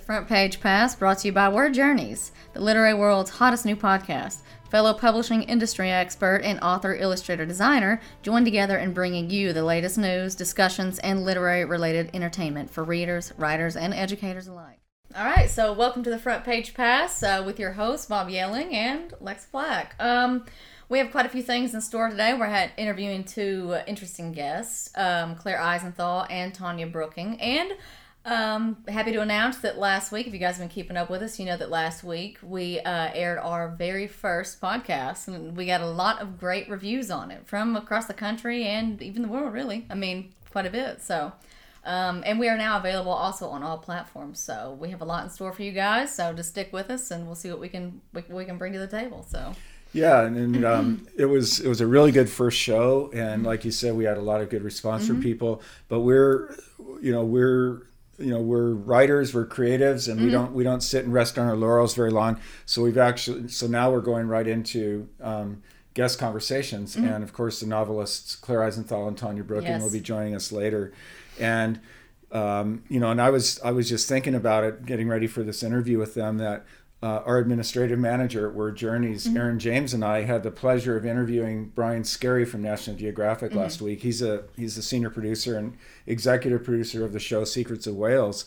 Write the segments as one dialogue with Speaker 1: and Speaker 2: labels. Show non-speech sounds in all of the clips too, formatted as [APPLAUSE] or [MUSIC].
Speaker 1: The Front Page Pass brought to you by Word Journeys, the literary world's hottest new podcast. Fellow publishing industry expert and author, illustrator, designer join together in bringing you the latest news, discussions, and literary related entertainment for readers, writers, and educators alike. All right, so welcome to the Front Page Pass uh, with your hosts, Bob Yelling and Lex Black. Um, we have quite a few things in store today. We're interviewing two interesting guests, um, Claire Isenthal and Tanya Brooking, and um, happy to announce that last week, if you guys have been keeping up with us, you know that last week we uh, aired our very first podcast, and we got a lot of great reviews on it from across the country and even the world, really. I mean, quite a bit. So, um, and we are now available also on all platforms. So we have a lot in store for you guys. So just stick with us, and we'll see what we can we, we can bring to the table. So.
Speaker 2: Yeah, and, and um, it was it was a really good first show, and like you said, we had a lot of good response mm-hmm. from people. But we're, you know, we're you know we're writers we're creatives and mm-hmm. we don't we don't sit and rest on our laurels very long so we've actually so now we're going right into um, guest conversations mm-hmm. and of course the novelists claire isenthal and tanya brooking yes. will be joining us later and um, you know and i was i was just thinking about it getting ready for this interview with them that uh, our administrative manager at Word Journeys, mm-hmm. Aaron James, and I had the pleasure of interviewing Brian Scary from National Geographic mm-hmm. last week. He's a he's the senior producer and executive producer of the show Secrets of Whales,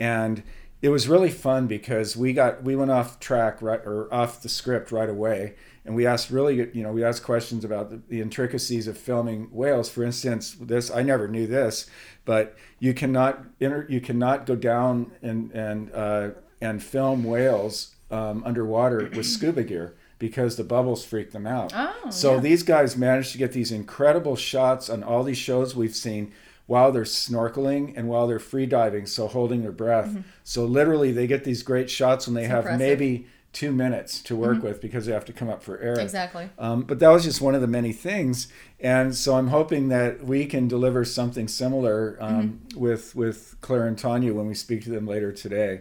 Speaker 2: and it was really fun because we got we went off track right or off the script right away, and we asked really you know we asked questions about the, the intricacies of filming whales. For instance, this I never knew this, but you cannot enter you cannot go down and and uh, and film whales um, underwater with scuba gear because the bubbles freak them out. Oh, so yeah. these guys managed to get these incredible shots on all these shows we've seen while they're snorkeling and while they're free diving, so holding their breath. Mm-hmm. So literally, they get these great shots when they it's have impressive. maybe two minutes to work mm-hmm. with because they have to come up for air.
Speaker 1: Exactly.
Speaker 2: Um, but that was just one of the many things, and so I'm hoping that we can deliver something similar um, mm-hmm. with with Claire and Tanya when we speak to them later today.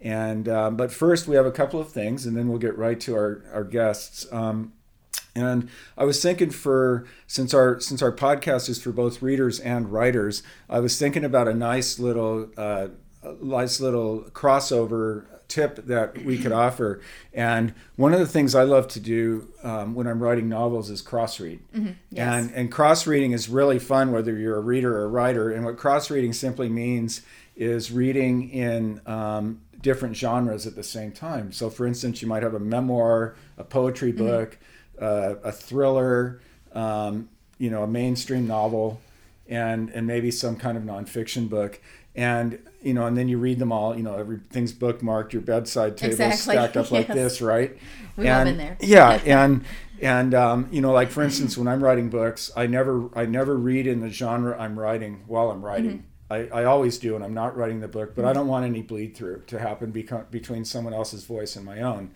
Speaker 2: And um, but first, we have a couple of things, and then we'll get right to our our guests. Um, and I was thinking for since our since our podcast is for both readers and writers, I was thinking about a nice little uh, nice little crossover tip that we could offer. And one of the things I love to do um, when I'm writing novels is cross read. Mm-hmm. Yes. And and cross reading is really fun whether you're a reader or a writer. And what cross reading simply means is reading in um, different genres at the same time. So, for instance, you might have a memoir, a poetry mm-hmm. book, mm-hmm. uh, a thriller, um, you know, a mainstream novel, and and maybe some kind of nonfiction book. And you know, and then you read them all. You know, everything's bookmarked. Your bedside table exactly. stacked up [LAUGHS] yes. like this, right?
Speaker 1: We've and, all been there.
Speaker 2: yeah, [LAUGHS] and and um, you know, like for instance, when I'm writing books, I never I never read in the genre I'm writing while I'm writing. Mm-hmm. I, I always do, and I'm not writing the book, but I don't want any bleed through to happen between someone else's voice and my own.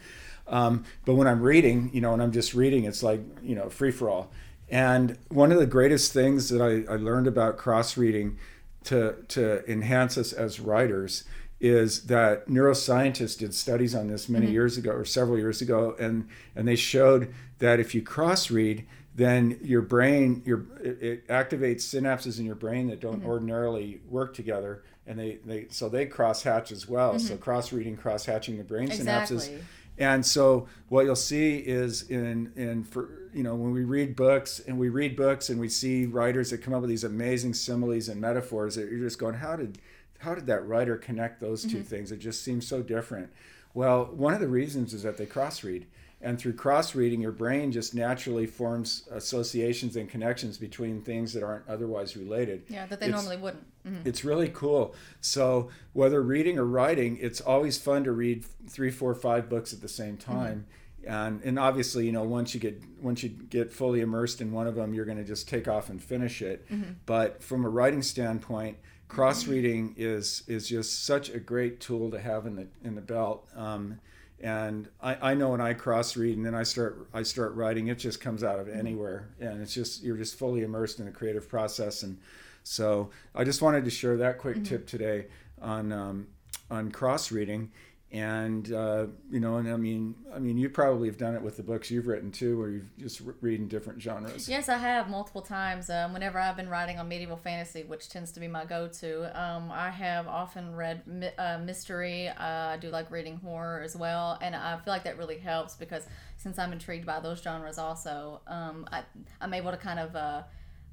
Speaker 2: Um, but when I'm reading, you know, and I'm just reading, it's like, you know, free for all. And one of the greatest things that I, I learned about cross reading to, to enhance us as writers is that neuroscientists did studies on this many mm-hmm. years ago or several years ago, and, and they showed that if you cross read, then your brain your it activates synapses in your brain that don't mm-hmm. ordinarily work together and they, they so they cross hatch as well mm-hmm. so cross reading cross hatching the brain exactly. synapses and so what you'll see is in in for you know when we read books and we read books and we see writers that come up with these amazing similes and metaphors that you're just going how did how did that writer connect those 2 mm-hmm. things it just seems so different well one of the reasons is that they cross read and through cross reading, your brain just naturally forms associations and connections between things that aren't otherwise related.
Speaker 1: Yeah, that they it's, normally wouldn't.
Speaker 2: Mm-hmm. It's really cool. So, whether reading or writing, it's always fun to read three, four, five books at the same mm-hmm. time. Mm-hmm. And, and obviously, you know, once you get once you get fully immersed in one of them, you're going to just take off and finish it. Mm-hmm. But from a writing standpoint, cross reading is is just such a great tool to have in the in the belt. Um, and I, I know when I cross read and then I start I start writing, it just comes out of mm-hmm. anywhere, and it's just you're just fully immersed in the creative process. And so I just wanted to share that quick mm-hmm. tip today on um, on cross reading, and uh, you know, and I mean, I mean, you probably have done it with the books you've written too, where you've just re- reading different genres.
Speaker 1: Yes, I have multiple times. Um, whenever I've been writing on medieval fantasy, which tends to be my go-to, um, I have often read mi- uh, mystery. Uh, I do like reading horror as well, and I feel like that really helps because since I'm intrigued by those genres, also, um, I, I'm able to kind of uh,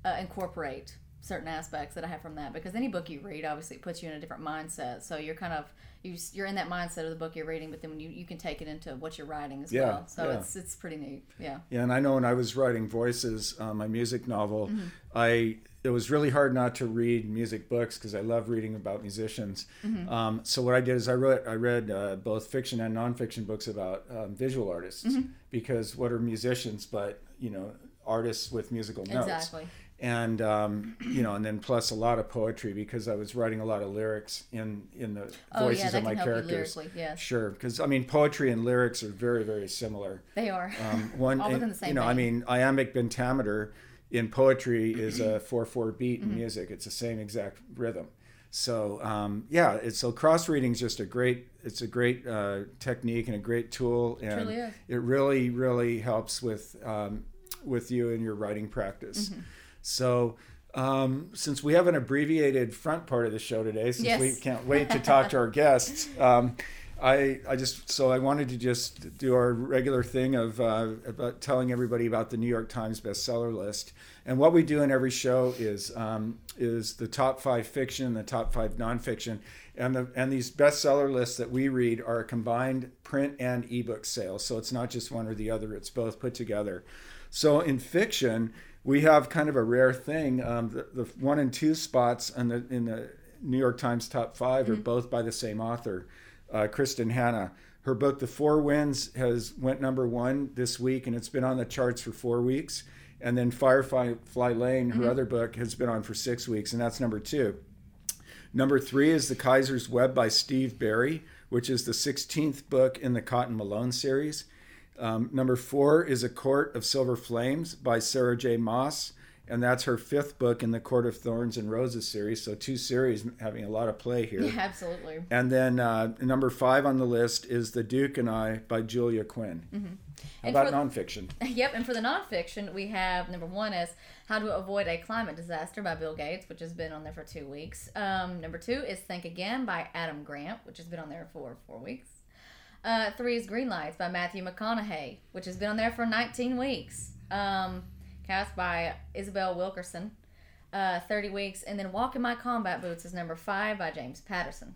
Speaker 1: uh, incorporate certain aspects that I have from that because any book you read obviously puts you in a different mindset. So you're kind of you you're in that mindset of the book you're reading, but then when you, you can take it into what you're writing as
Speaker 2: Yeah,
Speaker 1: well. So
Speaker 2: yeah.
Speaker 1: it's it's pretty neat. Yeah.
Speaker 2: Yeah, and I know when I was writing voices, uh, my music novel, I it was really hard not to read music books because I love reading about musicians. Um, so what I did is I read I read uh, both fiction and nonfiction books about um, visual artists because what are musicians but you know artists with musical notes
Speaker 1: Exactly.
Speaker 2: And um, you know, and then plus a lot of poetry because I was writing a lot of lyrics in in the
Speaker 1: Oh
Speaker 2: voices
Speaker 1: yeah,
Speaker 2: of my
Speaker 1: can help you
Speaker 2: characters.
Speaker 1: lyrically. Yes,
Speaker 2: Sure, because I mean, poetry and lyrics are very very similar.
Speaker 1: they are.
Speaker 2: Um, [LAUGHS] one,
Speaker 1: All within the same
Speaker 2: you know, I mean, iambic pentameter in poetry is a [CLEARS THROAT] four four beat
Speaker 1: Mm-hmm.
Speaker 2: in music. It's the same exact rhythm. So um, yeah, it's so cross reading is just a great. It's a great uh, technique and a great tool, and
Speaker 1: truly is.
Speaker 2: it really really helps with um, with you in your writing practice.
Speaker 1: Mm-hmm.
Speaker 2: So. Um, since we have an abbreviated front part of the show today, since we can't wait to talk to our [LAUGHS] guests, um, I, I just so I wanted to just do our regular thing of uh, about telling everybody about the New York Times bestseller list. And what we do in every show is um, is the top five fiction, the top five nonfiction, and the and these bestseller lists that we read are a combined print and ebook sales. So it's not just one or the other; it's both put together. So in fiction, we have kind of a rare thing. Um, the, the one and two spots in the in the New York Times top 5 are both by the same author, uh, Kristin Hannah. Her book, The Four Winds, has went number one this week, and it's been on the charts for four weeks. And then Firefly Fly Lane, her other book, has been on for six weeks, and that's number two. Number three is The Kaiser's Web by Steve Berry, which is the 16th book in the Cotton Malone series. Um, number four is A Court of Silver Flames by Sarah J. Maas, and that's her fifth book in the Court of Thorns and Roses series. So, two series having a lot of play here.
Speaker 1: Yeah, absolutely.
Speaker 2: And then uh, number five on the list is The Duke and I by Julia Quinn.
Speaker 1: Mm-hmm. And
Speaker 2: about
Speaker 1: for-
Speaker 2: nonfiction? [LAUGHS]
Speaker 1: Yep, and for the nonfiction, we have number one is How to Avoid a Climate Disaster by Bill Gates, which has been on there for two weeks. Um, number two is Think Again by Adam Grant, which has been on there for four weeks. Uh, three is Green Lights by Matthew McConaughey, which has been on there for 19 weeks. Um, Caste by Isabel Wilkerson, uh, 30 weeks. And then Walk in My Combat Boots is number five by James Patterson.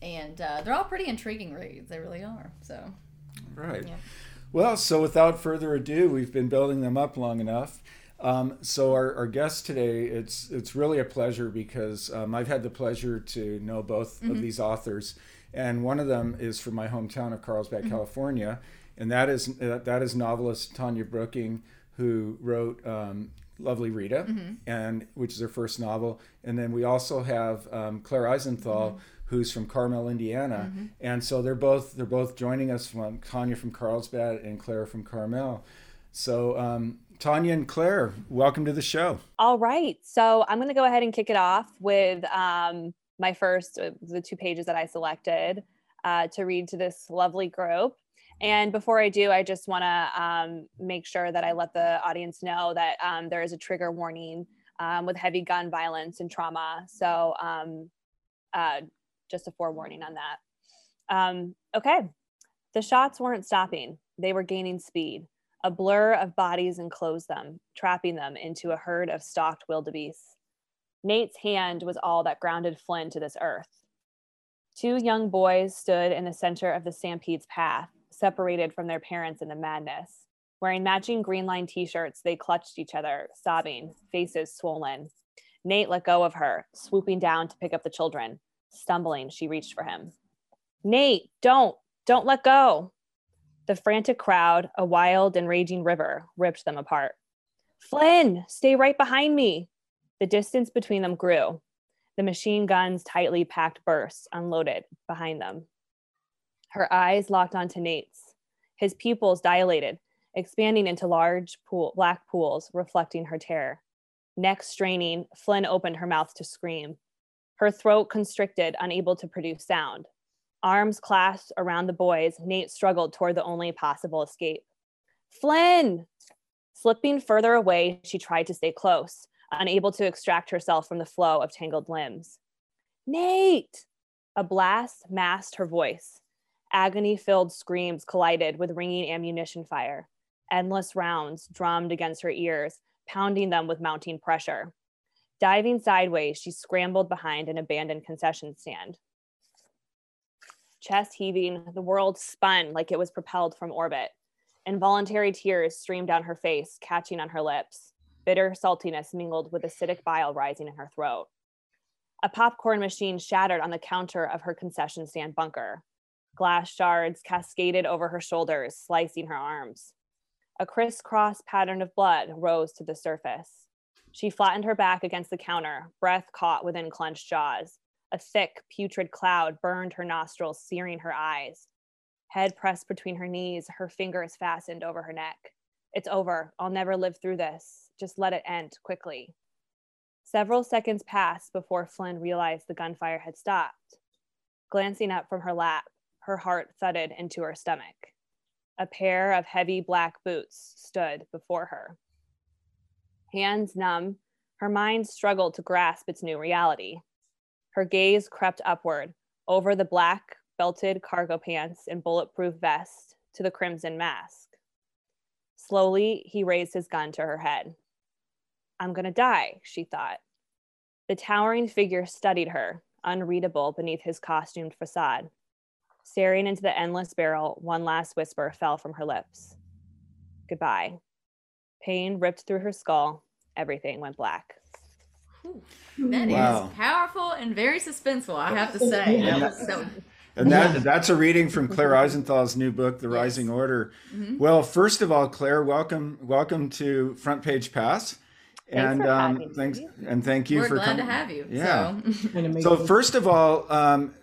Speaker 1: And uh, they're all pretty intriguing reads. They really are. So,
Speaker 2: Right.
Speaker 1: Yeah.
Speaker 2: Well, so without further ado, we've been building them up long enough. Um, so our, our guest today, it's it's really a pleasure because um, I've had the pleasure to know both of these authors, and one of them is from my hometown of Carlsbad, California, and that is uh, that is novelist Tanya Brooking, who wrote um, Lovely Rita, and which is her first novel, and then we also have um, Claire Isenthal. Who's from Carmel, Indiana, and so they're both they're both joining us from Tanya from Carlsbad and Claire from Carmel. So um, Tanya and Claire, welcome to the show.
Speaker 3: All right. So I'm going to go ahead and kick it off with um, my first, the two pages that I selected uh, to read to this lovely group. And before I do, I just want to um, make sure that I let the audience know that um, there is a trigger warning um, with heavy gun violence and trauma. So um, uh, just a forewarning on that. Um, okay. The shots weren't stopping, they were gaining speed. A blur of bodies enclosed them, trapping them into a herd of stalked wildebeest. Nate's hand was all that grounded Flynn to this earth. Two young boys stood in the center of the stampede's path, separated from their parents in the madness. Wearing matching green line t shirts, they clutched each other, sobbing, faces swollen. Nate let go of her, swooping down to pick up the children. Stumbling, she reached for him. Nate, don't, don't let go. The frantic crowd, a wild and raging river, ripped them apart. Flynn, stay right behind me. The distance between them grew. The machine gun's tightly packed bursts unloaded behind them. Her eyes locked onto Nate's. His pupils dilated, expanding into large pool, black pools, reflecting her terror. Neck straining, Flynn opened her mouth to scream. Her throat constricted, unable to produce sound. Arms clasped around the boys, Nate struggled toward the only possible escape. Flynn! Slipping further away, she tried to stay close, unable to extract herself from the flow of tangled limbs. Nate! A blast masked her voice. Agony filled screams collided with ringing ammunition fire. Endless rounds drummed against her ears, pounding them with mounting pressure. Diving sideways, she scrambled behind an abandoned concession stand. Chest heaving, the world spun like it was propelled from orbit. Involuntary tears streamed down her face, catching on her lips. Bitter saltiness mingled with acidic bile rising in her throat. A popcorn machine shattered on the counter of her concession stand bunker. Glass shards cascaded over her shoulders, slicing her arms. A crisscross pattern of blood rose to the surface. She flattened her back against the counter, breath caught within clenched jaws. A thick, putrid cloud burned her nostrils, searing her eyes. Head pressed between her knees, her fingers fastened over her neck. It's over. I'll never live through this. Just let it end quickly. Several seconds passed before Flynn realized the gunfire had stopped. Glancing up from her lap, her heart thudded into her stomach. A pair of heavy black boots stood before her. Hands numb, her mind struggled to grasp its new reality. Her gaze crept upward over the black belted cargo pants and bulletproof vest to the crimson mask. Slowly, he raised his gun to her head. I'm gonna die, she thought. The towering figure studied her, unreadable beneath his costumed facade. Staring into the endless barrel, one last whisper fell from her lips Goodbye. Pain ripped through her skull. Everything went black.
Speaker 1: That wow. is powerful and very suspenseful, I have to say. That was so
Speaker 2: and that that's a reading from Claire Isenthal's new book, The yes. Rising Order. Mm-hmm. Well, first of all, Claire, welcome welcome to Front Page Pass.
Speaker 3: Thanks and um,
Speaker 2: thanks and thank you
Speaker 1: We're
Speaker 2: for
Speaker 1: glad
Speaker 2: coming.
Speaker 1: to have you.
Speaker 2: Yeah. So, [LAUGHS] so first of all, um,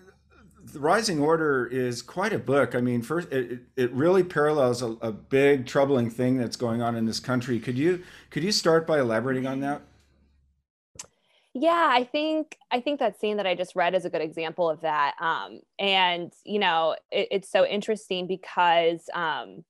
Speaker 2: the Rising Order is quite a book. I mean, first it, it really parallels a, a big troubling thing that's going on in this country. Could you could you start by elaborating on that?
Speaker 3: yeah i think i think that scene that i just read is a good example of that um, and you know it, it's so interesting because um,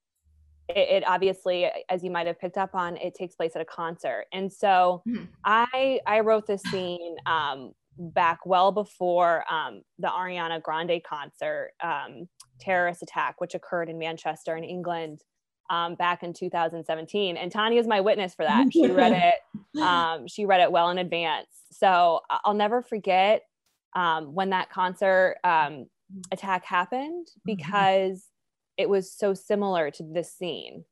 Speaker 3: it, it, obviously as you might have picked up on it takes place at a concert and so mm-hmm. i i wrote this scene um, back well before um, the ariana grande concert um, terrorist attack which occurred in manchester in england um, back in 2017 and tanya is my witness for that she read [LAUGHS] it um, she read it well in advance so I'll never forget um, when that concert um, attack happened mm-hmm. because mm-hmm. It was so similar to this scene.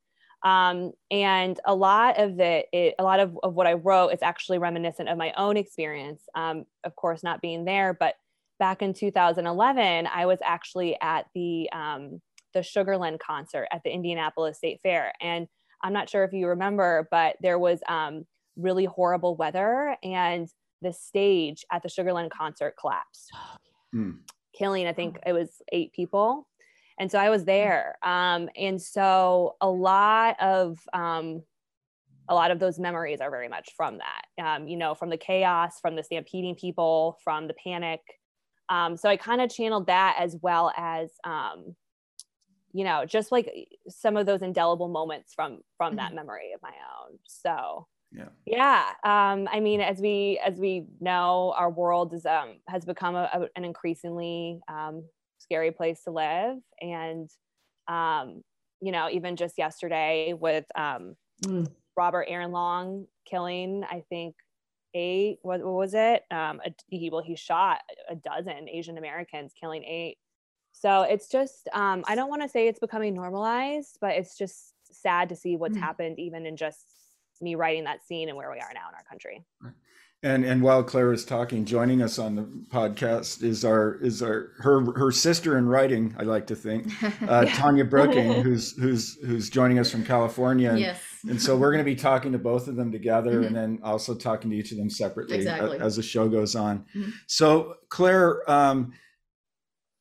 Speaker 3: Um, and a lot of the, it, a lot of, of what I wrote is actually reminiscent of my own experience. Um, of course, not being there, but back in 2011, I was actually at the um, the Sugarland concert at the Indianapolis State Fair, and I'm not sure if you remember, but there was um, really horrible weather, and the stage at the Sugarland concert collapsed, mm. killing, I think it was eight people. And so I was there. Um, and so a lot of, um, a lot of those memories are very much from that, um, you know, from the chaos, from the stampeding people, from the panic. Um, so I kind of channeled that as well as, um, you know, just like some of those indelible moments from from that mm-hmm. memory of my own. So
Speaker 2: yeah
Speaker 3: yeah um, i mean as we as we know our world is um, has become a, a, an increasingly um, scary place to live and um, you know even just yesterday with um, mm. robert aaron long killing i think eight what, what was it um, a, he well he shot a dozen asian americans killing eight so it's just um, i don't want to say it's becoming normalized but it's just sad to see what's mm. happened even in just me writing that scene and where we are now in our country.
Speaker 2: And and while Claire is talking, joining us on the podcast is our is our her her sister in writing. I like to think, [LAUGHS] uh. Tanya Brooking, [LAUGHS] who's who's who's joining us from California. And,
Speaker 1: yes.
Speaker 2: And so we're going to be talking to both of them together, mm-hmm. and then also talking to each of them separately
Speaker 1: exactly.
Speaker 2: as, the show goes on. Mm-hmm. So Claire, um,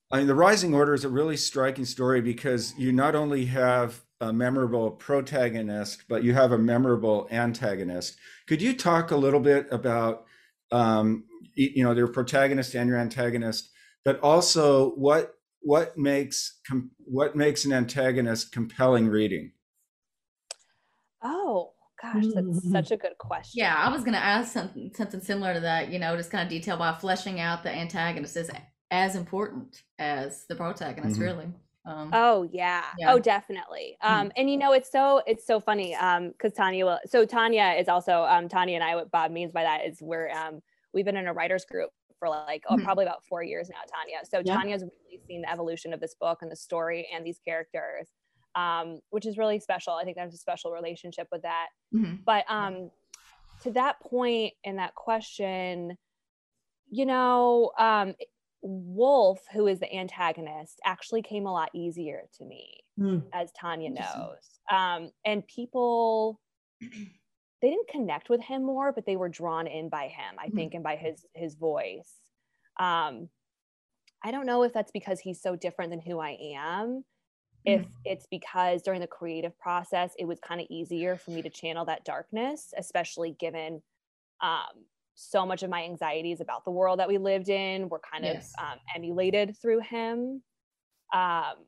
Speaker 2: I mean, the Rising Order is a really striking story because you not only have a memorable protagonist, but you have a memorable antagonist. Could you talk a little bit about, um, you know, your protagonist and your antagonist, but also what what makes com- what makes an antagonist compelling reading?
Speaker 3: Oh gosh, that's
Speaker 4: Mhm.
Speaker 3: such a good question.
Speaker 1: Yeah, I was going to ask something something similar to that. You know, just kind of detail by fleshing out the antagonist is as important as the protagonist,
Speaker 2: Mhm.
Speaker 1: really. Um,
Speaker 3: Oh yeah.
Speaker 1: Yeah.
Speaker 3: Oh definitely. Um and you know it's so it's so funny um cuz Tanya will so Tanya is also um Tanya and I what Bob means by that is we're um we've been in a writers group for like oh
Speaker 1: Mhm.
Speaker 3: probably about 4 years now Tanya. So
Speaker 4: Yeah.
Speaker 3: Tanya's really seen the evolution of this book and the story and these characters um which is really special. I think there's a special relationship with that.
Speaker 1: mhm.
Speaker 3: But um to that point in that question you know um Wolf, who is the antagonist, actually came a lot easier to me,
Speaker 4: Mm.
Speaker 3: as Tanya knows. Um, and people [CLEARS THROAT] they didn't connect with him more, but they were drawn in by him, I
Speaker 1: Mhm.
Speaker 3: think, and by his his voice. Um, I don't know if that's because he's so different than who I am. If it's because during the creative process, it was kind of easier for me to channel that darkness, especially given um, so much of my anxieties about the world that we lived in were kind
Speaker 1: Yes.
Speaker 3: of um, emulated through him. Um,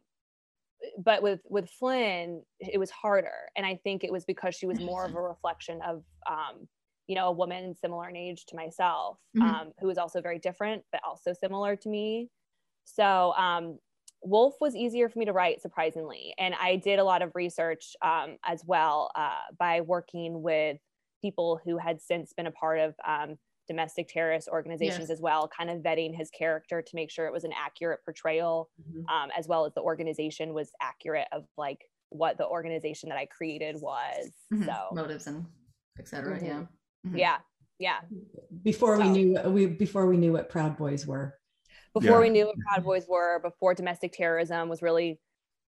Speaker 3: but with with Flynn, it was harder, and I think it was because she was more of a reflection of, um, you know, a woman similar in age to myself,
Speaker 1: Mhm.
Speaker 3: um, who was also very different, but also similar to me. So um, Wolf was easier for me to write, surprisingly, and I did a lot of research um, as well uh, by working with people who had since been a part of um, domestic terrorist organizations
Speaker 1: Yes.
Speaker 3: as well, kind of vetting his character to make sure it was an accurate portrayal,
Speaker 4: Mhm.
Speaker 3: um, as well as the organization was accurate of like what the organization that I created was.
Speaker 1: Mhm.
Speaker 3: So
Speaker 1: motives and etc.
Speaker 3: Mhm.
Speaker 1: Yeah. Mhm.
Speaker 3: yeah, yeah.
Speaker 4: Before we
Speaker 3: So-
Speaker 4: knew we before we knew what Proud Boys were.
Speaker 3: Before
Speaker 2: Yeah.
Speaker 3: we knew what Proud Boys were, before domestic terrorism was really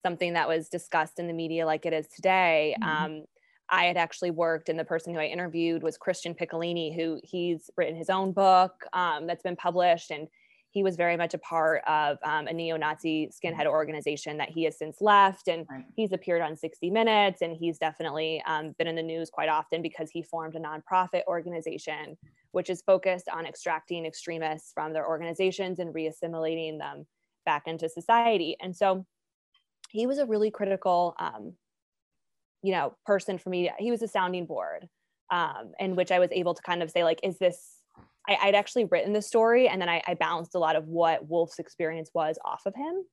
Speaker 3: something that was discussed in the media like it is today.
Speaker 1: Mhm.
Speaker 3: Um, I had actually worked, and the person who I interviewed was Christian Picciolini, who he's written his own book um, that's been published, and he was very much a part of um, a neo-Nazi skinhead organization that he has since left, and
Speaker 1: Right.
Speaker 3: he's appeared on 60 Minutes, and he's definitely um, been in the news quite often because he formed a nonprofit organization which is focused on extracting extremists from their organizations and reassimilating them back into society. And so he was a really critical, um, you know, person for me. He was a sounding board um, in which I was able to kind of say, like, is this? I, I'd actually written the story, and then I, I bounced a lot of what Wolf's experience was off of him,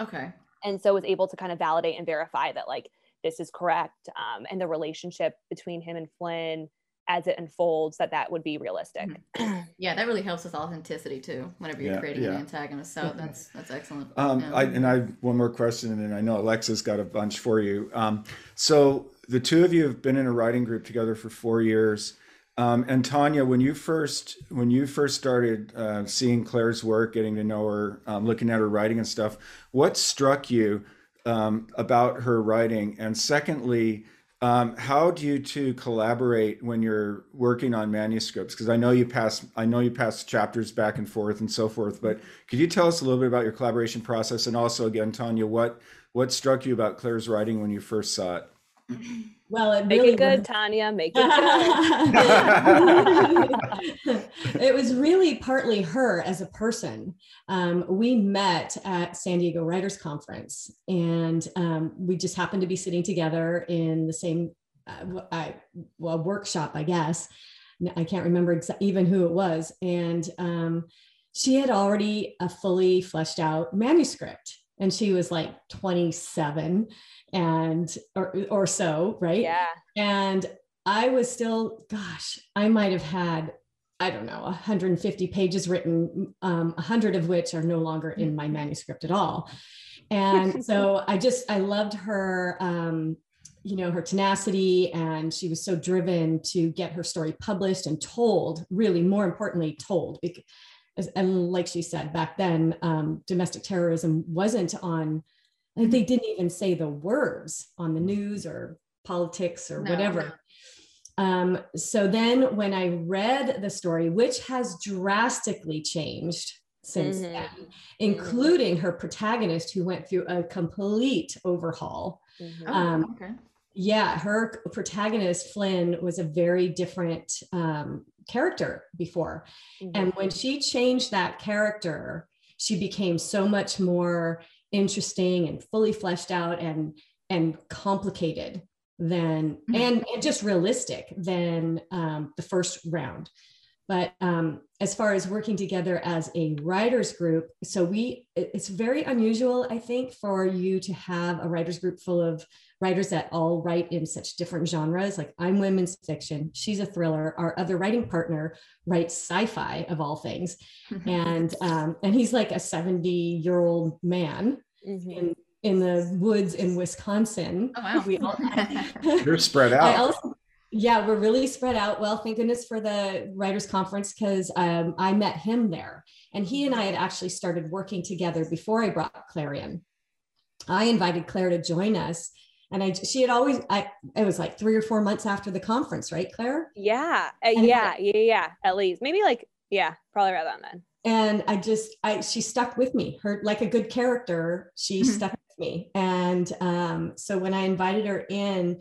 Speaker 1: Okay.
Speaker 3: and so was able to kind of validate and verify that like this is correct, um, and the relationship between him and Flynn as it unfolds that that would be realistic.
Speaker 1: Yeah, that really helps with authenticity too. Whenever you're
Speaker 2: Yeah,
Speaker 1: creating an antagonist, so that's that's excellent.
Speaker 2: Um,
Speaker 1: Yeah.
Speaker 2: I, and I have one more question, and I know Alexa's got a bunch for you. Um, so the two of you have been in a writing group together for four years. Um, and Tanya, when you first when you first started uh, seeing Claire's work, getting to know her, um, looking at her writing and stuff, what struck you um, about her writing? And secondly, um, how do you two collaborate when you're working on manuscripts? Because I know you pass I know you pass chapters back and forth and so forth. But could you tell us a little bit about your collaboration process? And also, again, Tanya, what what struck you about Claire's writing when you first saw it? [CLEARS THROAT]
Speaker 4: Well, it
Speaker 3: Make
Speaker 4: really
Speaker 3: it good,
Speaker 4: was-
Speaker 3: Tanya. Make it [LAUGHS] good.
Speaker 4: it was really partly her as a person. Um, we met at San Diego Writers Conference, and um, we just happened to be sitting together in the same uh, I, well workshop, I guess. I can't remember exa- even who it was, and um, she had already a fully fleshed out manuscript, and she was like 27 and or, or so, right?
Speaker 3: yeah.
Speaker 4: and i was still gosh i might have had i don't know 150 pages written um, 100 of which are no longer in my manuscript at all and so [LAUGHS] i just i loved her um, you know her tenacity and she was so driven to get her story published and told really more importantly told because and like she said back then um, domestic terrorism wasn't on they didn't even say the words on the news or politics or
Speaker 1: No,
Speaker 4: whatever um, so then when i read the story which has drastically changed since
Speaker 3: Mhm.
Speaker 4: then including her protagonist who went through a complete overhaul
Speaker 3: Mhm.
Speaker 1: Oh,
Speaker 4: um,
Speaker 1: okay.
Speaker 4: yeah, her protagonist Flynn was a very different um, character before,
Speaker 3: Mhm.
Speaker 4: and when she changed that character, she became so much more interesting and fully fleshed out and and complicated than mm-hmm. and, and just realistic than um, the first round but um, as far as working together as a writers group so we it's very unusual i think for you to have a writers group full of writers that all write in such different genres like i'm women's fiction she's a thriller our other writing partner writes sci-fi of all things mm-hmm. and um, and he's like a 70 year old man mm-hmm. in in the woods in wisconsin
Speaker 1: oh wow we all, [LAUGHS]
Speaker 2: you're spread out also,
Speaker 4: yeah, we're really spread out. Well, thank goodness for the writers conference because um, I met him there, and he and I had actually started working together before I brought Clarion. I invited Claire to join us, and I she had always I it was like three or four months after the conference, right, Claire?
Speaker 3: Yeah, uh, yeah, yeah, yeah, at least maybe like yeah, probably around then.
Speaker 4: And I just I she stuck with me. Her like a good character, she mm-hmm. stuck with me, and um, so when I invited her in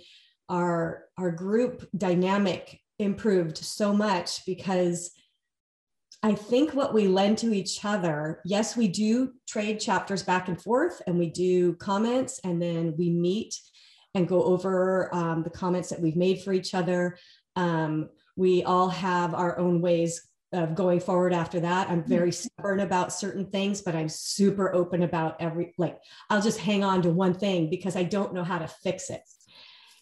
Speaker 4: our our group dynamic improved so much because I think what we lend to each other, yes, we do trade chapters back and forth and we do comments and then we meet and go over um, the comments that we've made for each other. Um, we all have our own ways of going forward after that. I'm very mm-hmm. stubborn about certain things, but I'm super open about every, like, I'll just hang on to one thing because I don't know how to fix it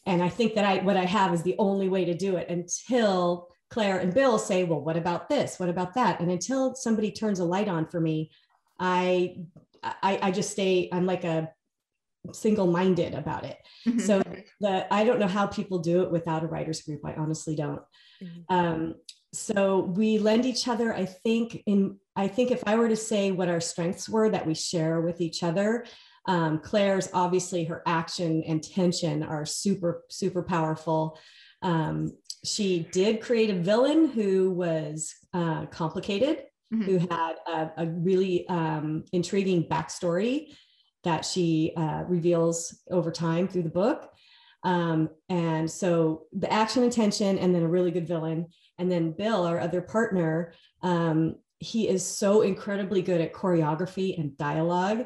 Speaker 4: and i think that i what i have is the only way to do it until claire and bill say well what about this what about that and until somebody turns a light on for me i i, I just stay i'm like a single-minded about it mm-hmm. so the i don't know how people do it without a writers group i honestly don't mm-hmm. um, so we lend each other i think in i think if i were to say what our strengths were that we share with each other um, Claire's obviously her action and tension are super, super powerful. Um, she did create a villain who was uh, complicated, mm-hmm. who had a, a really um, intriguing backstory that she uh, reveals over time through the book. Um, and so the action and tension, and then a really good villain. And then Bill, our other partner, um, he is so incredibly good at choreography and dialogue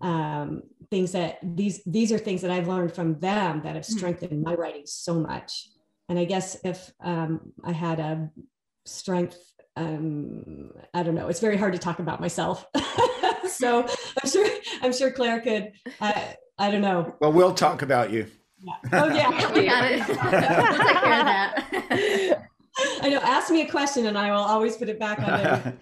Speaker 4: um, things that these these are things that I've learned from them that have hmm. strengthened my writing so much. And I guess if um, I had a strength, um, I don't know. It's very hard to talk about myself. [LAUGHS] [LAUGHS] so I'm sure I'm sure Claire could. I, I don't know.
Speaker 2: Well, we'll talk about you.
Speaker 4: Yeah. Oh yeah, [LAUGHS]
Speaker 1: we got it. [LAUGHS] we'll take care of that.
Speaker 4: I know. Ask me a question, and I will always put it back on you.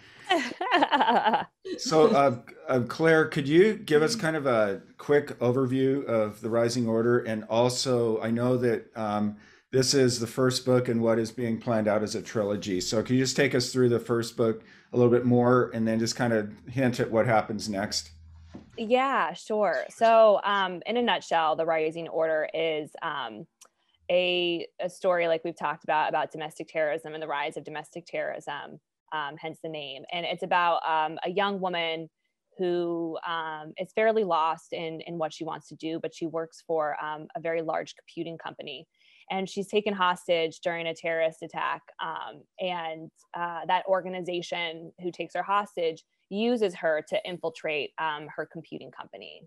Speaker 2: so, uh, uh, Claire, could you give us kind of a quick overview of the Rising Order? And also, I know that um, this is the first book in what is being planned out as a trilogy. So, can you just take us through the first book a little bit more and then just kind of hint at what happens next?
Speaker 3: Yeah, sure. So, um, in a nutshell, the Rising Order is um, a, a story like we've talked about about domestic terrorism and the rise of domestic terrorism um, hence the name. And it's about um, a young woman who um, is fairly lost in, in what she wants to do, but she works for um, a very large computing company. And she's taken hostage during a terrorist attack. Um, and uh, that organization who takes her hostage uses her to infiltrate um, her computing company.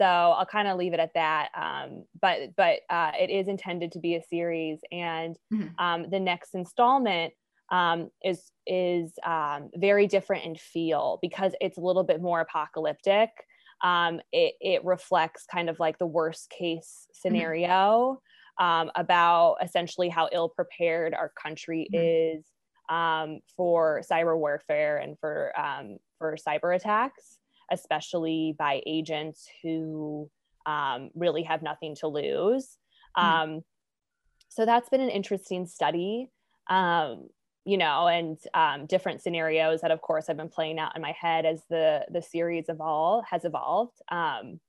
Speaker 3: So I'll kind of leave it at that. Um, but but uh, it is intended to be a series, and mm-hmm. um, the next installment um, is is um, very different in feel because it's a little bit more apocalyptic. Um, it, it reflects kind of like the worst case mm-hmm. scenario mm-hmm. about essentially how ill prepared our country mm-hmm. is um, for cyber warfare and for um, for cyber attacks, especially by agents who um, really have nothing to lose. Mm-hmm. so that's been an interesting study. Um, you know, and um, different scenarios that, of course, I've been playing out in my head as the the series evolve has evolved. Um,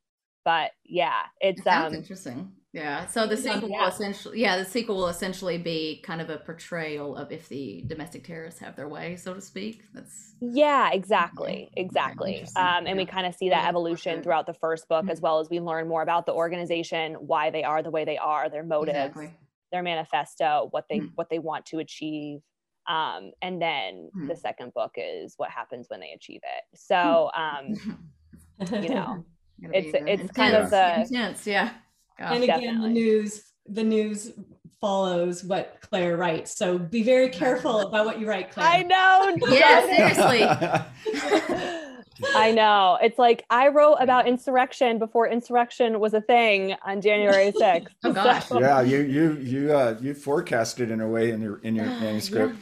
Speaker 3: but yeah, it's
Speaker 1: um, interesting. Yeah. So the sequel yeah. will essentially, yeah, the sequel will essentially be kind of a portrayal of if the domestic terrorists have their way, so to speak. That's
Speaker 3: yeah, exactly, exactly. Um, and yeah. we kind of see that evolution throughout the first book, mm-hmm. as well as we learn more about the organization, why they are the way they are, their motives, exactly. their manifesto, what they mm-hmm. what they want to achieve Um, and then
Speaker 1: Hmm.
Speaker 3: the second book is what happens when they achieve it. So, um, [LAUGHS] you know, It's- it's kind
Speaker 2: of
Speaker 3: the-
Speaker 1: intense, yeah. Gosh.
Speaker 4: and again, the news the news follows what Claire writes. So be very careful about what you write, Claire.
Speaker 3: I know. [LAUGHS]
Speaker 1: Yeah, seriously. [LAUGHS]
Speaker 3: I know. It's like I wrote about insurrection before insurrection was a thing on January [LAUGHS] 6th.
Speaker 1: Oh, gosh.
Speaker 3: So-
Speaker 2: yeah, you you you uh, you forecasted in a way in your in your manuscript.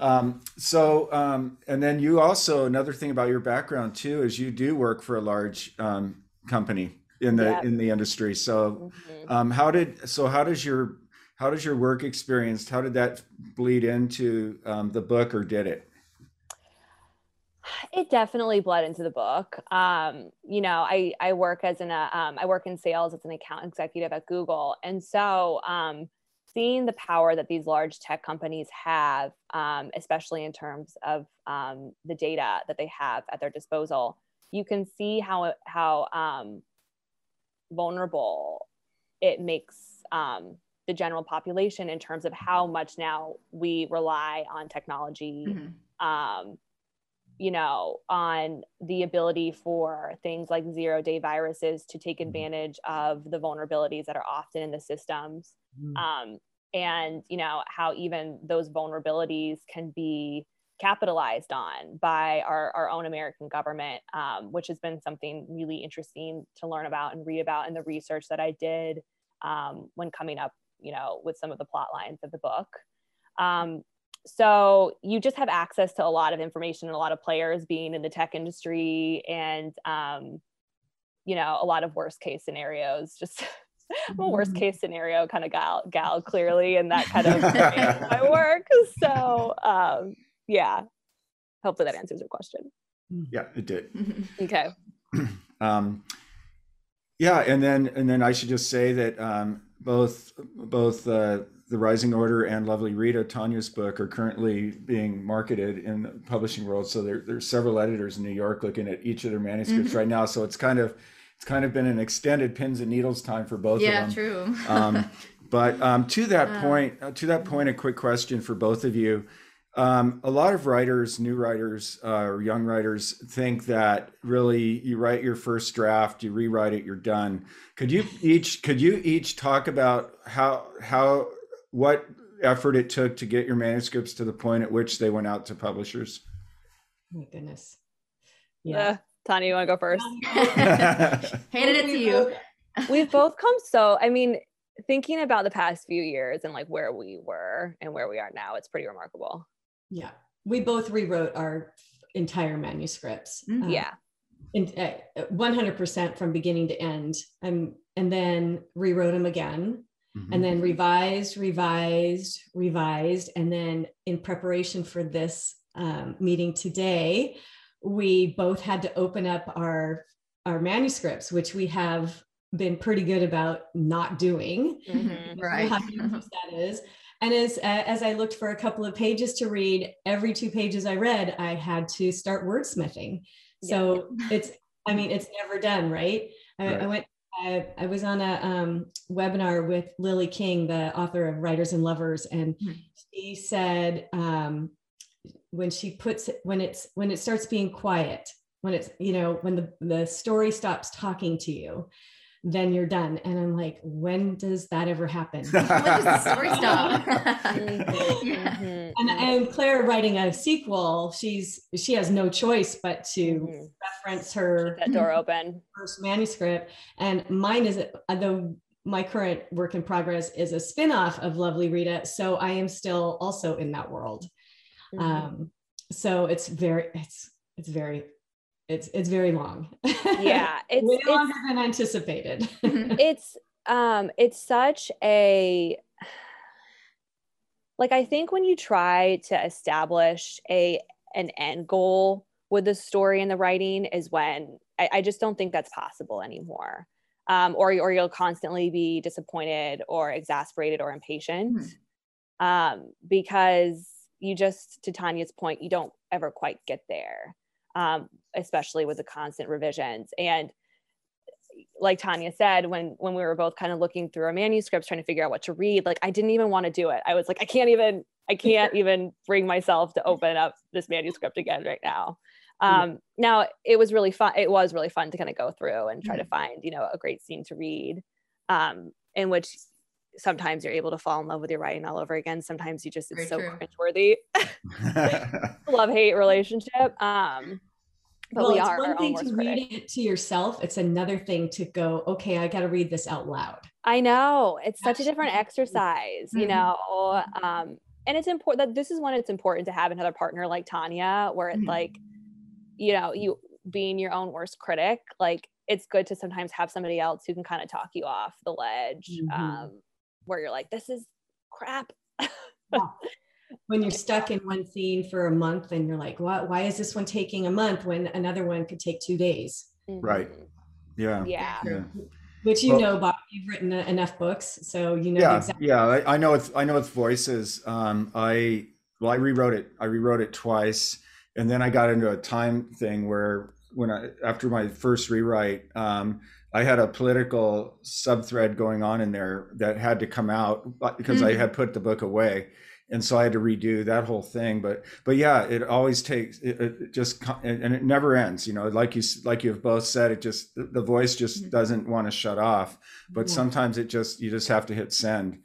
Speaker 2: Um, so um, and then you also another thing about your background too is you do work for a large um, company in the in the industry. So
Speaker 3: Mhm.
Speaker 2: um, how did so how does your how does your work experience how did that bleed into um, the book or did it?
Speaker 3: It definitely bled into the book. Um, you know, I I work as an uh, um, I work in sales as an account executive at Google, and so um, seeing the power that these large tech companies have, um, especially in terms of um, the data that they have at their disposal, you can see how how um, vulnerable it makes um, the general population in terms of how much now we rely on technology
Speaker 1: Mhm.
Speaker 3: um, you know, on the ability for things like zero day viruses to take advantage of the vulnerabilities that are often in the systems. Um, and, you know, how even those vulnerabilities can be capitalized on by our, our own American government, um, which has been something really interesting to learn about and read about in the research that I did um, when coming up, you know, with some of the plot lines of the book. Um, so you just have access to a lot of information and a lot of players being in the tech industry and um, you know a lot of worst case scenarios just [LAUGHS] I'm a worst case scenario kind of gal gal clearly and that kind of [LAUGHS] of my work so um, yeah hopefully that answers your question
Speaker 2: Yeah, it did. [LAUGHS]
Speaker 3: okay [CLEARS THROAT]
Speaker 2: um, yeah, and then and then I should just say that um, both both uh, the Rising Order and Lovely Rita Tanya's book are currently being marketed in the publishing world. So there, there's several editors in New York looking at each of their manuscripts
Speaker 1: Mhm.
Speaker 2: right now. So it's kind of it's kind of been an extended pins and needles time for both
Speaker 1: yeah,
Speaker 2: of them.
Speaker 1: Yeah, true.
Speaker 2: Um, [LAUGHS] but um, to that
Speaker 1: Uh.
Speaker 2: point, uh, to that point, a quick question for both of you. Um, a lot of writers, new writers uh, or young writers, think that really you write your first draft, you rewrite it, you're done. Could you each could you each talk about how how what effort it took to get your manuscripts to the point at which they went out to publishers?
Speaker 4: Oh my goodness.
Speaker 3: yeah
Speaker 4: Yeah.
Speaker 3: Uh, tanya you want to go first [LAUGHS]
Speaker 1: Handed it to you.
Speaker 3: we've both come so i mean thinking about the past few years and like where we were and where we are now it's pretty remarkable
Speaker 4: Yeah. We both rewrote our entire manuscripts.
Speaker 1: Mhm.
Speaker 4: uh,
Speaker 3: yeah
Speaker 4: in, uh, 100% from beginning to end um, and then rewrote them again and then revised revised revised and then in preparation for this um, meeting today we both had to open up our our manuscripts which we have been pretty good about not doing
Speaker 3: Mhm.
Speaker 1: Right.
Speaker 4: how dangerous that is and as uh, as i looked for a couple of pages to read every two pages i read i had to start wordsmithing so it's i mean it's never done right i,
Speaker 2: Right.
Speaker 4: I went I, I was on a um, webinar with lily king the author of writers and lovers and
Speaker 1: Hmm.
Speaker 4: she said um, when she puts it when it's when it starts being quiet when it's you know when the the story stops talking to you then you're done and i'm like when does that ever happen [LAUGHS]
Speaker 1: when does the story stop? [LAUGHS]
Speaker 3: Mhm.
Speaker 4: and, and claire writing a sequel she's she has no choice but to
Speaker 3: Mhm.
Speaker 4: reference her
Speaker 3: that door open
Speaker 4: first manuscript and mine is the my current work in progress is a spin-off of lovely rita so i am still also in that world
Speaker 3: Mhm.
Speaker 4: um so it's very it's it's very it's it's very long. [LAUGHS]
Speaker 3: Yeah it's,
Speaker 4: way
Speaker 3: it's
Speaker 4: longer than anticipated. [LAUGHS]
Speaker 3: It's um it's such a like i think when you try to establish a an end goal with the story and the writing is when i, I just don't think that's possible anymore. Um, or, or you'll constantly be disappointed or exasperated or impatient. Um, because you just to tanya's point you don't ever quite get there um, especially with the constant revisions and like Tanya said, when when we were both kind of looking through our manuscripts, trying to figure out what to read, like I didn't even want to do it. I was like, I can't even I [LAUGHS] can't even bring myself to open up this manuscript again right now. Um, now it was really fun. It was really fun to kind of go through and try to find, you know, a great scene to read, um, in which sometimes you're able to fall in love with your writing all over again. Sometimes you just, it's
Speaker 1: Very
Speaker 3: so
Speaker 1: true.
Speaker 3: cringeworthy. [LAUGHS] [LAUGHS] Love hate relationship. Um, but
Speaker 4: well,
Speaker 3: we
Speaker 4: it's
Speaker 3: are
Speaker 4: one thing to
Speaker 3: critic.
Speaker 4: read it to yourself. It's another thing to go, okay, I got to read this out loud.
Speaker 3: I know it's such a different
Speaker 4: Absolutely.
Speaker 3: exercise, you
Speaker 4: Mhm.
Speaker 3: know. Um, and it's important that this is when it's important to have another partner like Tanya, where it's
Speaker 4: Mhm.
Speaker 3: like, you know, you being your own worst critic. Like it's good to sometimes have somebody else who can kind of talk you off the ledge,
Speaker 4: Mhm.
Speaker 3: um, where you're like, this is crap. [LAUGHS]
Speaker 4: When you're stuck in one scene for a month and you're like, why, why is this one taking a month when another one could take two days?
Speaker 2: Right.
Speaker 3: Mhm.
Speaker 2: yeah.
Speaker 3: Yeah.
Speaker 2: Yeah.
Speaker 4: Which you
Speaker 2: Well-
Speaker 4: know, Bob, you've written uh, enough books, so you know
Speaker 2: yeah,
Speaker 4: exactly.
Speaker 2: yeah. I, I know it's I know it's voices. Um, I well, I rewrote it. I rewrote it twice, and then I got into a time thing where when I after my first rewrite, um, I had a political subthread going on in there that had to come out because I
Speaker 1: Mhm.
Speaker 2: had put the book away. And so I had to redo that whole thing, but but yeah, it always takes it, it just and it never ends. You know, like you like you've both said, it just the voice just
Speaker 1: Mhm.
Speaker 2: doesn't want to shut off but
Speaker 4: Yeah.
Speaker 2: sometimes it just you just have to hit send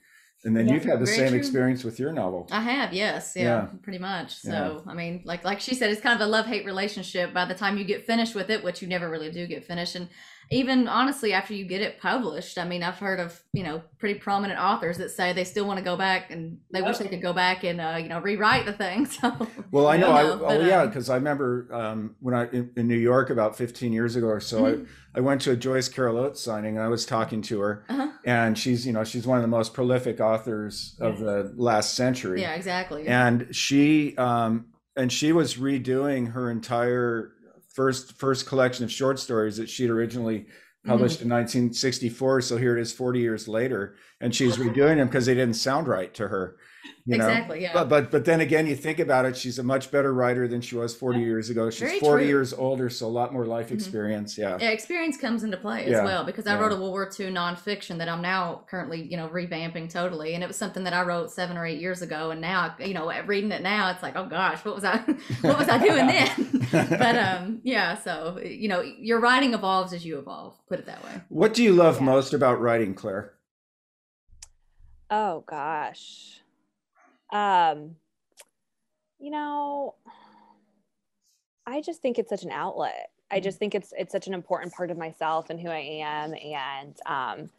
Speaker 2: and then
Speaker 4: Yeah,
Speaker 2: you've had the same
Speaker 1: true.
Speaker 2: experience with your novel
Speaker 1: I have, yes, yeah,
Speaker 2: Yeah.
Speaker 1: pretty much. So,
Speaker 2: Yeah.
Speaker 1: I mean, like like she said, it's kind of a love hate relationship. By the time you get finished with it, which you never really do get finished, and even honestly, after you get it published, I mean, I've heard of you know pretty prominent authors that say they still want to go back and they wish they could go back and uh, you know rewrite the thing. [LAUGHS] So,
Speaker 2: well i know, I,
Speaker 1: know,
Speaker 2: oh
Speaker 1: but,
Speaker 2: yeah
Speaker 1: um,
Speaker 2: because i remember um, when i in, in new york about 15 years ago or so
Speaker 1: Mhm.
Speaker 2: I, I went to a joyce carol oates signing and i was talking to her
Speaker 1: Uh-huh.
Speaker 2: and she's you know she's one of the most prolific authors of the last century
Speaker 1: yeah, exactly.
Speaker 2: and she um and she was redoing her entire first first collection of short stories that she'd originally published mm-hmm. in 1964 so here it is 40 years later. And she's redoing them because they didn't sound right to her you know
Speaker 1: exactly. Yeah.
Speaker 2: but, but but then again you think about it she's a much better writer than she was 40 years ago she's
Speaker 1: Very
Speaker 2: 40
Speaker 1: true.
Speaker 2: years older so a lot more life
Speaker 1: Mhm.
Speaker 2: experience yeah
Speaker 1: yeah, experience comes into play as
Speaker 2: Yeah,
Speaker 1: well because I
Speaker 2: yeah.
Speaker 1: wrote a World War II nonfiction that I'm now currently, you know, revamping totally, and it was something that I wrote seven or eight years ago, and now, you know, reading it now, it's like, oh gosh, what was I, [LAUGHS] what was I doing then? [LAUGHS] but um, yeah, so you know, your writing evolves as you evolve. Put it that way.
Speaker 2: what do you love
Speaker 3: Yeah.
Speaker 2: most about writing claire
Speaker 3: Oh gosh. Um you know, I just think it's such an outlet. I just think it's it's such an important part of myself and who I am and um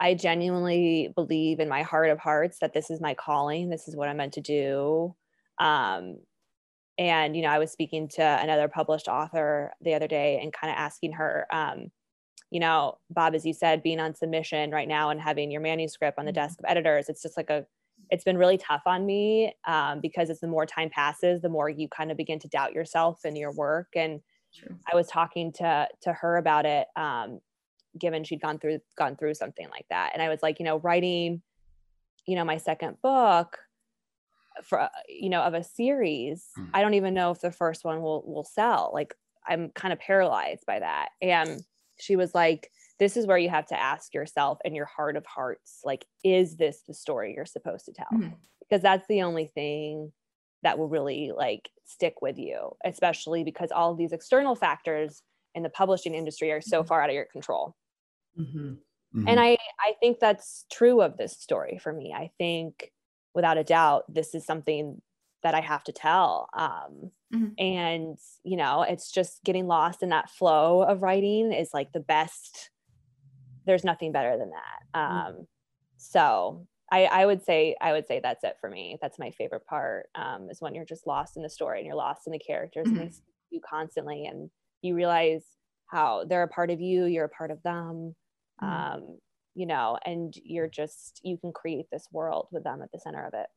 Speaker 3: I genuinely believe in my heart of hearts that this is my calling. This is what I'm meant to do. Um and you know, I was speaking to another published author the other day and kind of asking her um you know, Bob, as you said, being on submission right now and having your manuscript on the
Speaker 1: Mhm.
Speaker 3: desk of editors, it's just like a, it's been really tough on me um, because as the more time passes, the more you kind of begin to doubt yourself and your work. And
Speaker 1: True.
Speaker 3: I was talking to to her about it, um, given she'd gone through gone through something like that, and I was like, you know, writing, you know, my second book for you know of a series.
Speaker 2: Mm.
Speaker 3: I don't even know if the first one will will sell. Like I'm kind of paralyzed by that, and she was like this is where you have to ask yourself in your heart of hearts like is this the story you're supposed to tell
Speaker 1: Mhm.
Speaker 3: because that's the only thing that will really like stick with you especially because all of these external factors in the publishing industry are so
Speaker 1: Mhm.
Speaker 3: far out of your control
Speaker 4: Mhm.
Speaker 2: Mhm.
Speaker 3: and i i think that's true of this story for me i think without a doubt this is something that i have to tell um
Speaker 1: Mhm.
Speaker 3: and you know it's just getting lost in that flow of writing is like the best there's nothing better than that um so I, I would say I would say that's it for me. That's my favorite part. Um, is when you're just lost in the story and you're lost in the characters and they speak you constantly and you realize how they're a part of you, you're a part of them.
Speaker 1: Mhm.
Speaker 3: Um, you know, and you're just you can create this world with them at the center of it.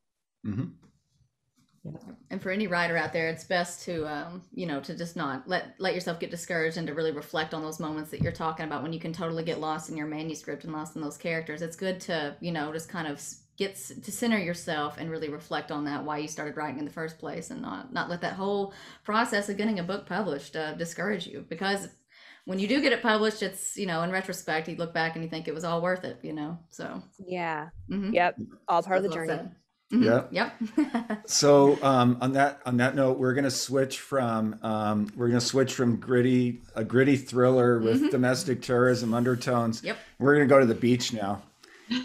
Speaker 1: And for any writer out there it's best to um, you know to just not let let yourself get discouraged and to really reflect on those moments that you're talking about when you can totally get lost in your manuscript and lost in those characters it's good to you know just kind of get to center yourself and really reflect on that why you started writing in the first place and not not let that whole process of getting a book published uh, discourage you because when you do get it published it's you know in retrospect you look back and you think it was all worth it you know so
Speaker 3: Yeah.
Speaker 1: mhm.
Speaker 3: Yep. All part of the journey.
Speaker 1: said. Mhm.
Speaker 2: Yeah.
Speaker 1: Yep. [LAUGHS]
Speaker 2: So um, on that on that note, we're gonna switch from um, we're gonna switch from gritty a gritty thriller with domestic terrorism undertones.
Speaker 1: Mm-hmm. Yep.
Speaker 2: We're gonna go to the beach now.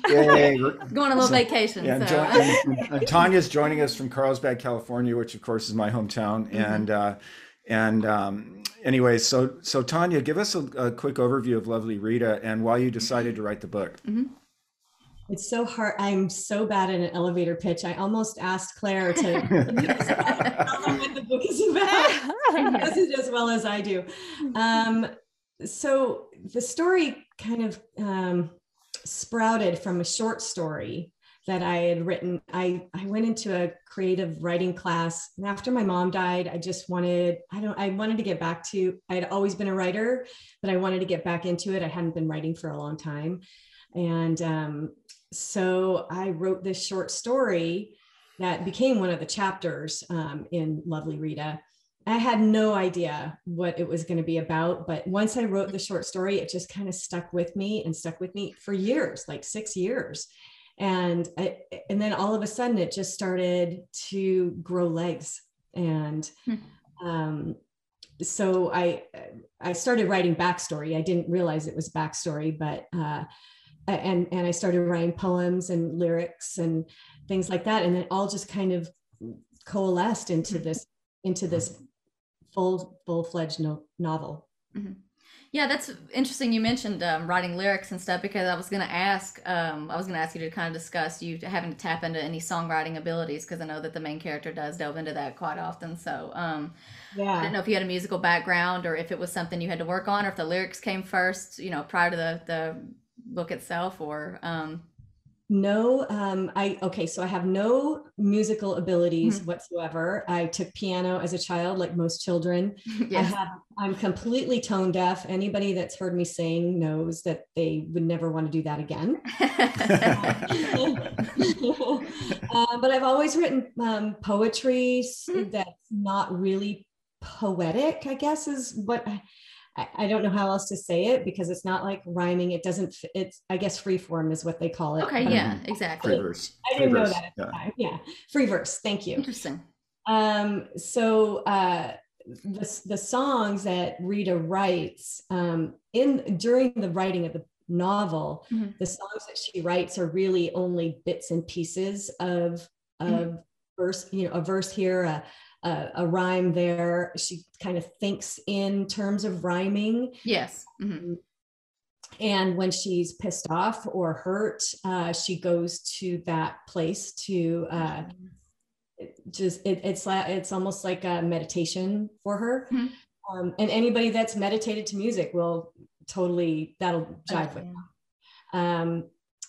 Speaker 2: Yay! [LAUGHS]
Speaker 1: Going on a little vacation.
Speaker 2: Yeah,
Speaker 1: so.
Speaker 2: jo- and- and Tanya's joining us from Carlsbad, California, which of course is my hometown.
Speaker 1: Mm-hmm.
Speaker 2: And uh, and um, anyway, so so Tanya, give us a, a quick overview of Lovely Rita and why you decided to write the book.
Speaker 4: It's so hard. I'm so bad at an elevator pitch. I almost asked Claire to [LAUGHS] tell them what the book is about. [LAUGHS] She does it as well as I do. Um, so the story kind of um, sprouted from a short story that I had written. I, I went into a creative writing class and after my mom died, I just wanted, I don't, I wanted to get back to, I had always been a writer, but I wanted to get back into it. I hadn't been writing for a long time. And um, so I wrote this short story that became one of the chapters um, in Lovely Rita. I had no idea what it was going to be about, but once I wrote the short story, it just kind of stuck with me and stuck with me for years, like six years. And I, and then all of a sudden, it just started to grow legs. And
Speaker 1: Hmm.
Speaker 4: um, so I I started writing backstory. I didn't realize it was backstory, but uh, and and I started writing poems and lyrics and things like that, and it all just kind of coalesced into this into this full full fledged no, novel.
Speaker 1: Yeah, that's interesting. You mentioned um, writing lyrics and stuff because I was going to ask. Um, I was going to ask you to kind of discuss you having to tap into any songwriting abilities because I know that the main character does delve into that quite often. So um, I
Speaker 4: Yeah.
Speaker 1: didn't know if you had a musical background or if it was something you had to work on, or if the lyrics came first, you know, prior to the the book itself, or um,
Speaker 4: No, um, I okay, so I have no musical abilities whatsoever. I took piano as a child, like most children. [LAUGHS] I have I'm completely tone deaf. Anybody that's heard me sing knows that they would never want to do that again. [LAUGHS] [LAUGHS] uh, but I've always written um, poetry
Speaker 1: Mhm.
Speaker 4: that's not really poetic, I guess is what I, I, I don't know how else to say it because it's not like rhyming. It doesn't, it's, I guess free form is what they call it.
Speaker 1: okay,
Speaker 4: but
Speaker 1: yeah,
Speaker 2: Free verse.
Speaker 4: I didn't
Speaker 2: Free
Speaker 4: know
Speaker 2: verse,
Speaker 4: that at the
Speaker 2: yeah.
Speaker 4: time. Yeah. Free verse. Thank you.
Speaker 1: Interesting.
Speaker 4: Um, so uh, the, the songs that Rita writes um, in during the writing of the novel,
Speaker 1: Mhm.
Speaker 4: the songs that she writes are really only bits and pieces of of
Speaker 1: Mhm.
Speaker 4: verse, you know, a verse here, a, a, a rhyme there. She kind of thinks in terms of rhyming.
Speaker 1: Yes. hmm
Speaker 4: And when she's pissed off or hurt, uh, she goes to that place to uh, just it, it's la- it's almost like a meditation for her.
Speaker 1: Mhm.
Speaker 4: Um, and anybody that's meditated to music will totally that'll jive with. Um,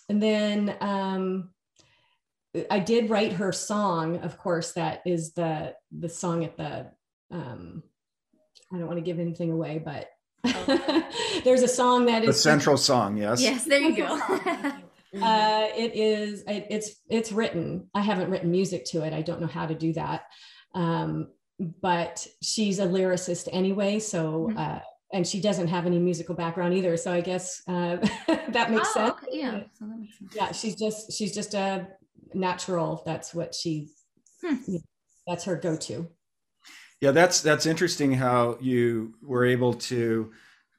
Speaker 4: and then um, I did write her song, of course. That is the the song at the. Um, I don't want to give anything away, but [LAUGHS] there's a song that
Speaker 2: The
Speaker 4: is
Speaker 2: central song, yes.
Speaker 1: Yes, there you go. [LAUGHS]
Speaker 4: uh, it is. It, it's it's written. I haven't written music to it. I don't know how to do that. Um, but she's a lyricist anyway, so
Speaker 1: Mhm.
Speaker 4: uh, and she doesn't have any musical background either. So I guess uh, [LAUGHS] that makes
Speaker 1: oh,
Speaker 4: sense.
Speaker 1: okay, yeah. So that makes sense.
Speaker 4: Yeah, she's just she's just a natural. That's what she.
Speaker 1: Hmm.
Speaker 4: That's her go-to.
Speaker 2: Yeah, that's that's interesting how you were able to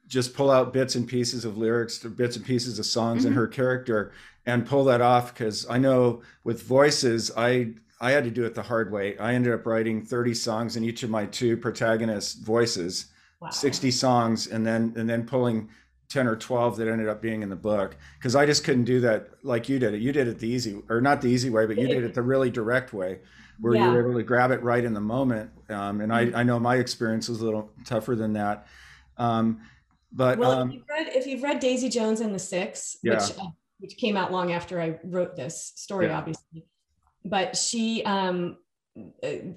Speaker 2: just pull out bits and pieces of lyrics, or bits and pieces of songs in
Speaker 1: Mhm.
Speaker 2: her character, and pull that off. Because I know with voices, I I had to do it the hard way. I ended up writing thirty songs in each of my two protagonist voices,
Speaker 4: Wow.
Speaker 2: sixty songs, and then and then pulling ten or twelve that ended up being in the book. Because I just couldn't do that like you did it. You did it the easy, or not the easy way, but you did it the really direct way where
Speaker 4: Yeah.
Speaker 2: you were able to grab it right in the moment. Um, and. I, I know my experience was a little tougher than that. Um, but
Speaker 4: Well,
Speaker 2: um,
Speaker 4: if, you've read, if you've read Daisy Jones and the Six,
Speaker 2: Yeah.
Speaker 4: which uh, which came out long after I wrote this story,
Speaker 2: Yeah.
Speaker 4: obviously, but she um,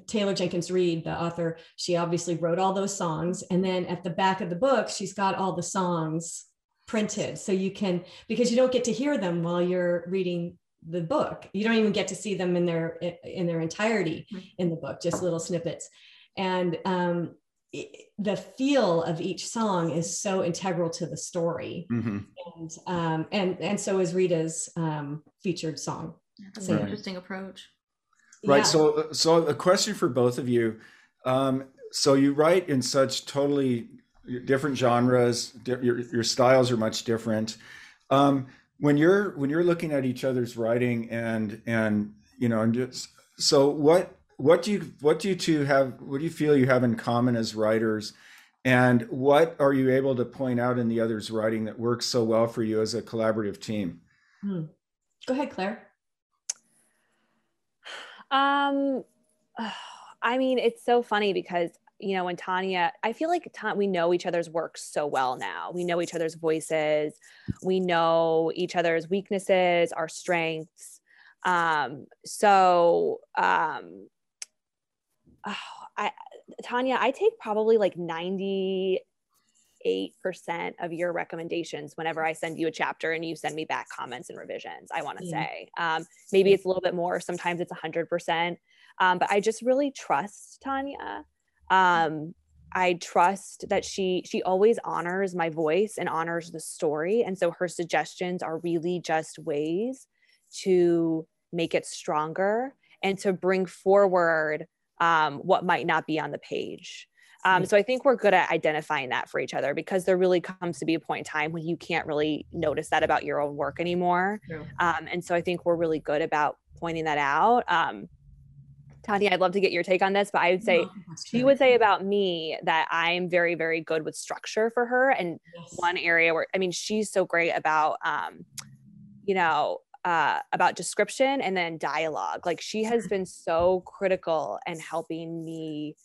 Speaker 4: Taylor Jenkins Reid, the author, she obviously wrote all those songs, and then at the back of the book, she's got all the songs printed, so you can because you don't get to hear them while you're reading the book. You don't even get to see them in their in their entirety in the book, just little snippets, and um, it- the feel of each song is so integral to the story
Speaker 2: mhm.
Speaker 4: and um, and and so is rita's um, featured song
Speaker 1: That's
Speaker 4: Right.
Speaker 1: an interesting approach.
Speaker 2: Right.
Speaker 4: Yeah.
Speaker 2: So, so a question for both of you. Um, so you write in such totally different genres. Di- your, your styles are much different. Um, when you're when you're looking at each other's writing and and you know and just so what what do you what do you two have what do you feel you have in common as writers and what are you able to point out in the other's writing that works so well for you as a collaborative team
Speaker 4: Hmm. Go ahead, Claire.
Speaker 3: Um, [SIGHS] I mean, it's so funny because you know when Tanya, I feel like Ta- we know each other's work so well now. We know each other's voices, we know each other's weaknesses, our strengths. Um, so um, oh, [SIGHS] I Tanya, I take probably like ninety eight percent of your recommendations whenever I send you a chapter and you send me back comments and revisions. I want to
Speaker 4: Yeah.
Speaker 3: say um, maybe it's a little bit more. Sometimes it's a hundred percent, um, but I just really trust Tanya. Um, I trust that she she always honors my voice and honors the story, and so her suggestions are really just ways to make it stronger and to bring forward um, what might not be on the page. Um,
Speaker 4: Mm.
Speaker 3: so I think we're good at identifying that for each other because there really comes to be a point in time when you can't really notice that about your own work anymore.
Speaker 4: True.
Speaker 3: Um, and so I think we're really good about pointing that out. Um, Tanya, I'd love to get your take on this, but I would say
Speaker 4: No,
Speaker 3: she would say about me that I'm very, very good with structure for her. And
Speaker 4: Yes.
Speaker 3: one area where I mean, she's so great about um, you know, uh, about description and then dialogue. Like she has been so critical and helping me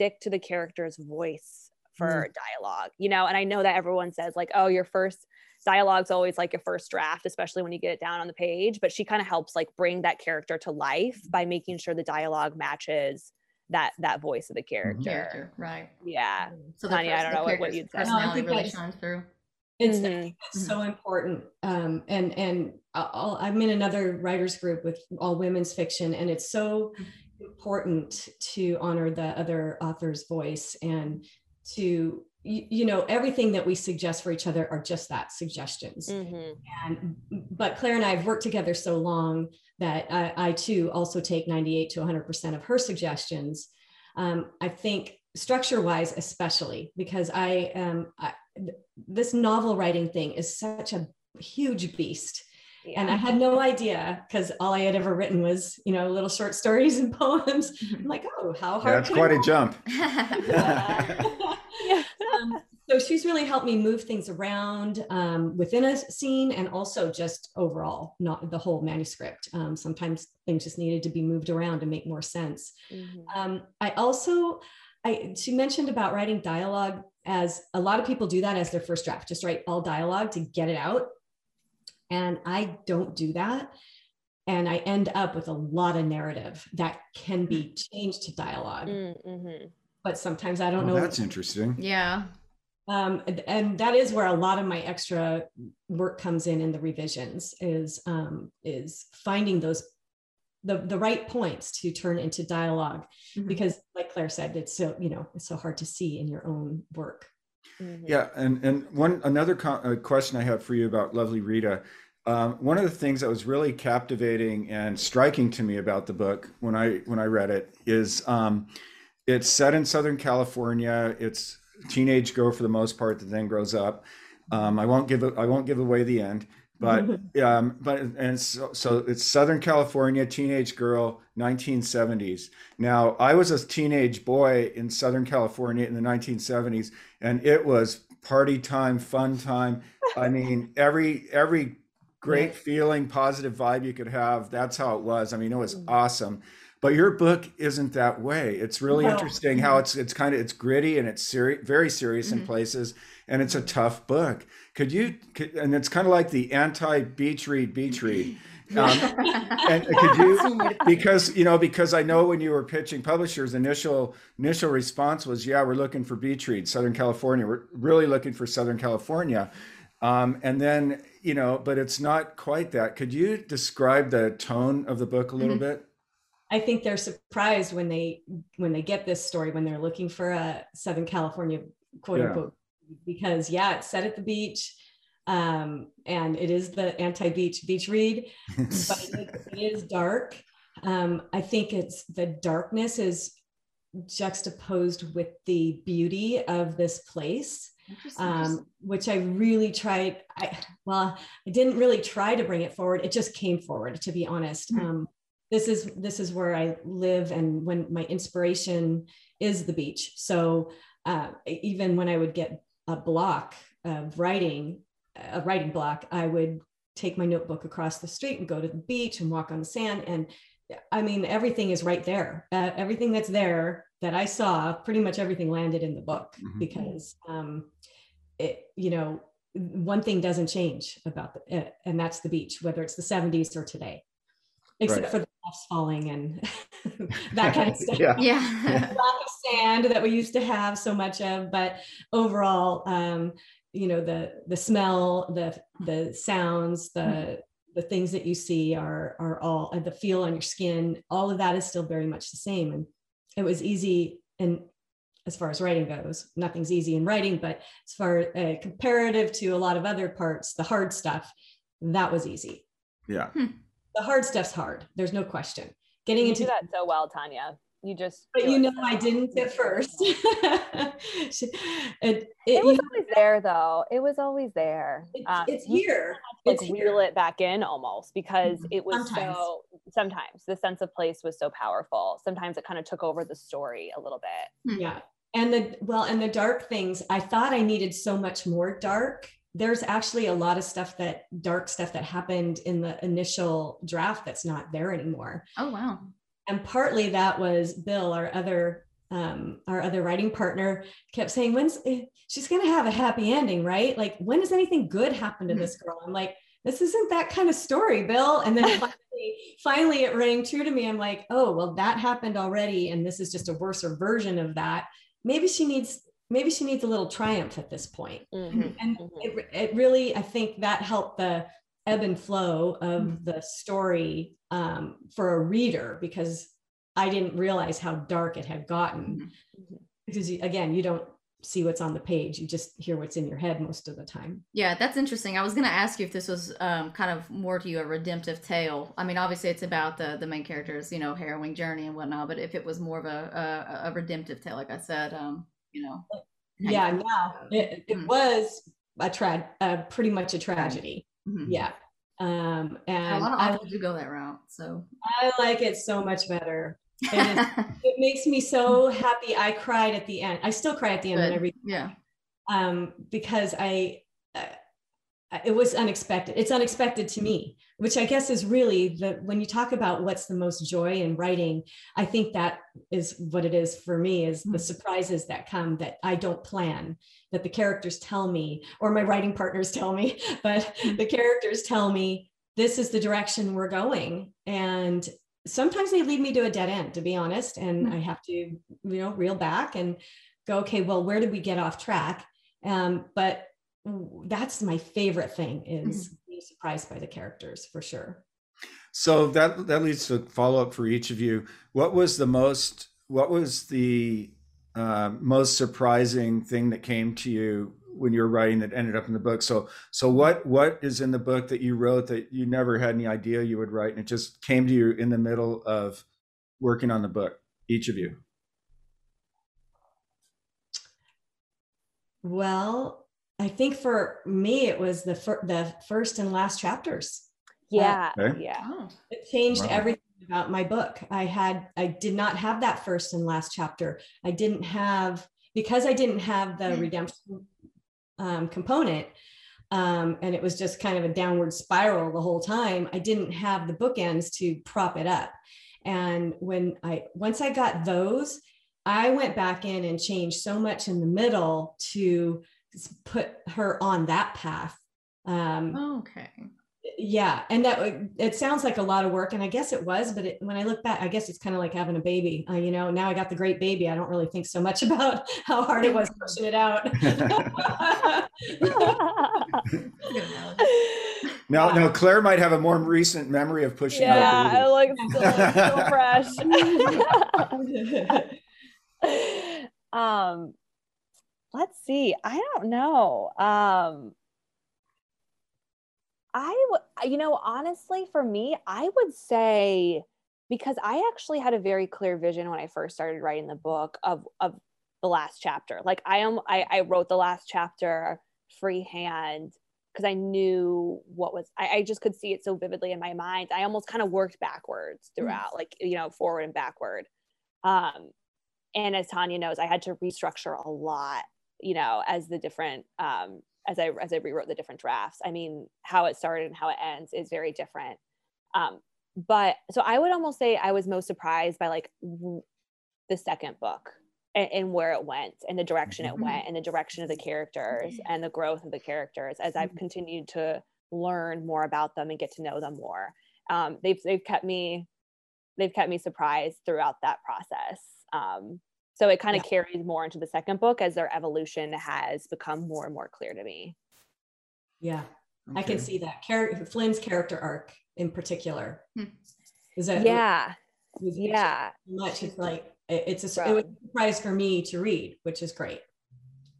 Speaker 3: stick to the character's voice for mm-hmm. dialogue, you know, and I know that everyone says like, oh, your first dialogue's always like your first draft, especially when you get it down on the page, but she kind of helps like bring that character to life by making sure the dialogue matches that that voice of the mm-hmm. character.
Speaker 1: Character, right?
Speaker 3: Yeah. Mm-hmm.
Speaker 1: So
Speaker 3: Tanya, I
Speaker 1: pers-
Speaker 3: don't know what- what you'd say.
Speaker 4: No, I
Speaker 1: Personality
Speaker 4: think
Speaker 1: really shines through.
Speaker 4: It's
Speaker 3: Mhm.
Speaker 4: that's so important. Um, and and uh, I'll, I'm in another writers group with all women's fiction, and it's so important to honor the other author's voice and to you, you know everything that we suggest for each other are just that suggestions.
Speaker 3: Mhm.
Speaker 4: And but Claire and I have worked together so long that I, I too also take 98 to 100 percent of her suggestions. Um, I think structure wise, especially because I um I, th- this novel writing thing is such a huge beast
Speaker 3: Yeah.
Speaker 4: and i had no idea because all i had ever written was you know little short stories and [LAUGHS] poems i'm like oh how hard
Speaker 2: that's
Speaker 4: can
Speaker 2: quite
Speaker 4: I
Speaker 2: a jump [LAUGHS]
Speaker 3: Yeah. [LAUGHS]
Speaker 4: um, so she's really helped me move things around um, within a scene and also just overall not the whole manuscript um, sometimes things just needed to be moved around to make more sense
Speaker 3: Mhm.
Speaker 4: um, I also, I she mentioned about writing dialogue as a lot of people do that as their first draft, just write all dialogue to get it out. And I don't do that. And I end up with a lot of narrative that can be changed to dialogue.
Speaker 3: Mm, mhm.
Speaker 4: But sometimes I don't
Speaker 2: Well,
Speaker 4: know.
Speaker 2: that's interesting
Speaker 1: yeah.
Speaker 4: Um, and, and that is where a lot of my extra work comes in in the revisions is um, is finding those the, the right points to turn into dialog
Speaker 1: Mhm.
Speaker 4: because like claire said it's so you know it's so hard to see in your own work
Speaker 3: Mhm.
Speaker 2: Yeah, and and one another co- uh, question I have for you about Lovely Rita. Um, one of the things that was really captivating and striking to me about the book when I when I read it is um, it's set in Southern California. It's teenage girl for the most part that then grows up. Um, I won't give I won't give away the end, but [LAUGHS] um, but and so, so it's Southern California teenage girl, 1970s. Now I was a teenage boy in Southern California in the 1970s, and it was party time, fun time. I mean, every every great [LAUGHS] feeling, positive vibe you could have. That's how it was. I mean, it was
Speaker 3: Mhm.
Speaker 2: awesome. But your book isn't that way. It's really
Speaker 4: No.
Speaker 2: interesting how it's it's kind of it's gritty and it's seri- very serious in
Speaker 1: Mhm.
Speaker 2: places, and it's a tough book. Could you? Could, and it's kind of like the anti beach read beach read. Um, [LAUGHS] and could you because you know because i know when you were pitching publishers initial initial response was yeah we're looking for beach read southern california we're really looking for southern california um, and then you know but it's not quite that could you describe the tone of the book a little
Speaker 1: Mhm.
Speaker 2: bit
Speaker 4: i think they're surprised when they when they get this story when they're looking for a southern california quote
Speaker 2: Yeah.
Speaker 4: unquote because yeah it's set at the beach um, and it is the anti-beach beach read [LAUGHS] but it is, it is dark Um, I think it's the darkness is juxtaposed with the beauty of this place um, which I really tried. I well, I didn't really try to bring it forward. It just came forward, to be honest. Mm-hmm. Um, this is this is where I live, and when my inspiration is the beach. So uh, even when I would get a block of writing, a writing block, I would take my notebook across the street and go to the beach and walk on the sand. And I mean, everything is right there. Uh, everything that's there that I saw, pretty much everything landed in the book mm-hmm. because, um, it, you know, one thing doesn't change about the, uh, and that's the beach, whether it's the 70s or today, except right. for the leaves falling and [LAUGHS] that kind of [LAUGHS] stuff.
Speaker 1: yeah. yeah. [LAUGHS]
Speaker 4: of sand that we used to have so much of, but overall, um, you know, the the smell, the the sounds, the mm-hmm the things that you see are are all the feel on your skin all of that is still very much the same and it was easy and as far as writing goes nothing's easy in writing but as far uh, comparative to a lot of other parts the hard stuff that was easy
Speaker 2: yeah
Speaker 4: hmm. The hard stuff's hard. There's no question. Getting
Speaker 3: you
Speaker 4: into
Speaker 3: that so well tanya. You just
Speaker 4: but you know i didn't at first. [LAUGHS] It,
Speaker 3: it, it, was always there though. It was always there.
Speaker 4: It, um, it's here.
Speaker 3: like
Speaker 4: it's
Speaker 3: reel here. it back in almost because mm-hmm. it was sometimes. so sometimes. the sense of place was so powerful. Sometimes it kind of took over the story a little bit.
Speaker 4: Yeah. And the well and the dark things i thought i needed so much more dark there's actually a lot of stuff that dark stuff that happened in the initial draft that's not there anymore.
Speaker 1: Oh wow.
Speaker 4: And partly that was bill our other um, our other writing partner kept saying when's eh, she's going to have a happy ending right? Like when does anything good happen to this girl? I'm like this isn't that kind of story bill. And then [LAUGHS] finally, finally it rang true to me. I'm like oh well that happened already and this is just a worser version of that. Maybe she needs maybe she needs a little triumph at this point mm-hmm. and mm-hmm. It, it really i think that helped the ebb and flow of mm-hmm. the story um, for a reader because I didn't realize how dark it had gotten. Mm-hmm. Because again, you don't see what's on the page, you just hear what's in your head most of the time.
Speaker 1: Yeah, that's interesting. I was going to ask you if this was um, kind of more to you a redemptive tale. I mean, obviously it's about the the main character's you know harrowing journey and whatnot, but if it was more of a a, a redemptive tale, like I said, um, you know.
Speaker 4: Yeah, no, it, it mm-hmm. was a tra- uh, pretty much a tragedy. Mm-hmm. Yeah. Um, and
Speaker 1: a lot of authors go that route. So
Speaker 4: I like it so much better. [LAUGHS] And it makes me so happy. I cried at the end. I still cry at the end Good. when I.
Speaker 1: Yeah.
Speaker 4: Um, because I, it was unexpected. It's unexpected to me, which I guess is really the when you talk about what's the most joy in writing, I think that is what it is for me is the hmm. surprises that come that I don't plan, that the characters tell me, or my writing partners tell me, [LAUGHS] but hmm. the characters tell me this is the direction we're going. And sometimes they lead me to a dead end, to be honest. And mm-hmm. I have to, you know, reel back and go, okay, well, where did we get off track? Um, but that's my favorite thing is mm-hmm. being surprised by the characters for sure.
Speaker 2: So that that leads to follow up for each of you. What was the most? What was the uh, most surprising thing that came to you when you were writing that ended up in the book. So so what what is in the book that you wrote that you never had any idea you would write and it just came to you in the middle of working on the book, each of you?
Speaker 4: Well, I think for me it was the fir- the first and last chapters.
Speaker 3: Yeah. Uh, okay. Yeah.
Speaker 4: Oh. It changed wow. everything about my book. I had I did not have that first and last chapter. I didn't have because I didn't have the mm. redemption um, component um, and it was just kind of a downward spiral the whole time i didn't have the bookends to prop it up and when i once i got those i went back in and changed so much in the middle to put her on that path
Speaker 1: um,
Speaker 4: okay. yeah and that it sounds like a lot of work and i guess it was but it, when i look back i guess it's kind of like having a baby uh, you know now i got the great baby i don't really think so much [LAUGHS] about how hard it was [LAUGHS] pushing it out. [LAUGHS]
Speaker 2: Now now claire might have a more recent memory of pushing
Speaker 3: yeah out i like so fresh. Um let's see i don't know um I you know, honestly, for me, I would say because I actually had a very clear vision when I first started writing the book of of the last chapter. Like I am I, I wrote the last chapter freehand because I knew what was I, I, just could see it so vividly in my mind. I almost kind of worked backwards mm. throughout, mm-hmm. like you know, forward and backward. Um, and as Tanya knows, I had to restructure a lot, you know, as the different um, as I as I rewrote the different drafts. I mean, how it started and how it ends is very different. Um, but so I would almost say I was most surprised by like the second book and, and where it went and the direction it went and the direction of the characters and the growth of the characters as I've mm-hmm. continued to learn more about them and get to know them more. Um, they've they've kept me they've kept me surprised throughout that process. Um, so it kind of yeah. carries more into the second book as their evolution has become more and more clear to me.
Speaker 4: Yeah, okay. I can see that. Char- Flynn's character arc in particular. Hmm.
Speaker 3: Is that yeah, yeah?
Speaker 4: Much it's like it's a, it was a surprise for me to read, which is great.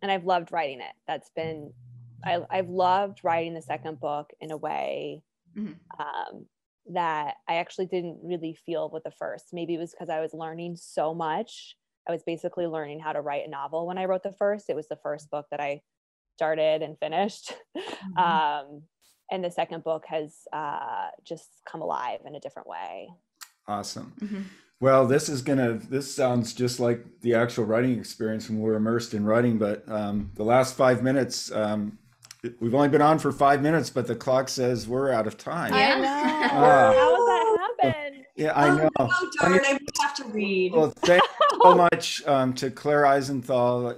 Speaker 3: And I've loved writing it. That's been, I, I've loved writing the second book in a way mm-hmm. um, that I actually didn't really feel with the first. Maybe it was because I was learning so much. I was basically learning how to write a novel when I wrote the first. It was the first book that I started and finished. [LAUGHS] Mm-hmm. Um, and the second book has uh, just come alive in a different way.
Speaker 2: Awesome. Mm-hmm. Well, this is gonna. This sounds just like the actual writing experience when we're immersed in writing. But um, the last five minutes, um, we've only been on for five minutes, but the clock says we're out of time.
Speaker 3: Yeah. I know. Uh, How does that happen?
Speaker 2: Yeah, I know.
Speaker 4: Oh, oh darn! I have to read.
Speaker 2: Well, thank you so [LAUGHS] much um, to Claire Isenthal,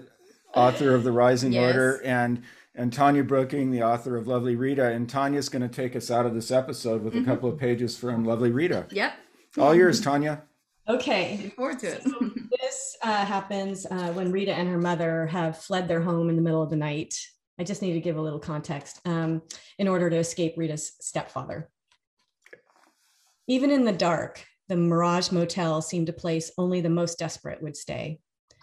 Speaker 2: author of The Rising yes. Order, and and Tanya Brooking, the author of Lovely Rita. And Tanya's going to take us out of this episode with mm-hmm. a couple of pages from Lovely Rita.
Speaker 1: Yep.
Speaker 2: All yours, Tanya.
Speaker 4: Okay.
Speaker 1: Looking forward to it.
Speaker 4: So this uh, happens uh, when Rita and her mother have fled their home in the middle of the night. I just need to give a little context um, in order to escape Rita's stepfather. Even in the dark, the Mirage Motel seemed a place only the most desperate would stay.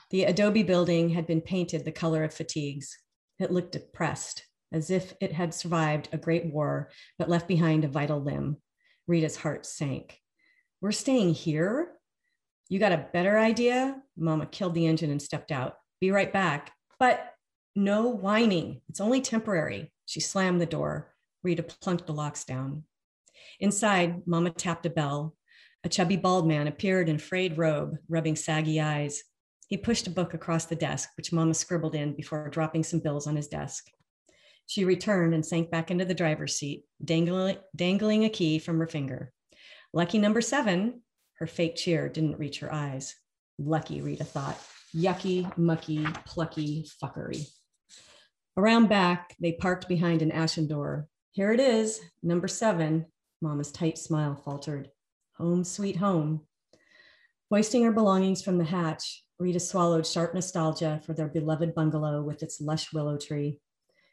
Speaker 4: The adobe building had been painted the color of fatigues. It looked depressed, as if it had survived a great war, but left behind a vital limb. Rita's heart sank. We're staying here? You got a better idea? Mama killed the engine and stepped out. Be right back. But no whining. It's only temporary. She slammed the door. Rita plunked the locks down. Inside, Mama tapped a bell. A chubby bald man appeared in frayed robe, rubbing saggy eyes. He pushed a book across the desk, which Mama scribbled in before dropping some bills on his desk. She returned and sank back into the driver's seat, dangling, dangling a key from her finger. Lucky number seven, her fake cheer didn't reach her eyes. Lucky, Rita thought. Yucky, mucky, plucky fuckery. Around back, they parked behind an ashen door. Here it is, number seven. Mama's tight smile faltered. Home, sweet home. Hoisting her belongings from the hatch, Rita swallowed sharp nostalgia for their beloved bungalow with its lush willow tree.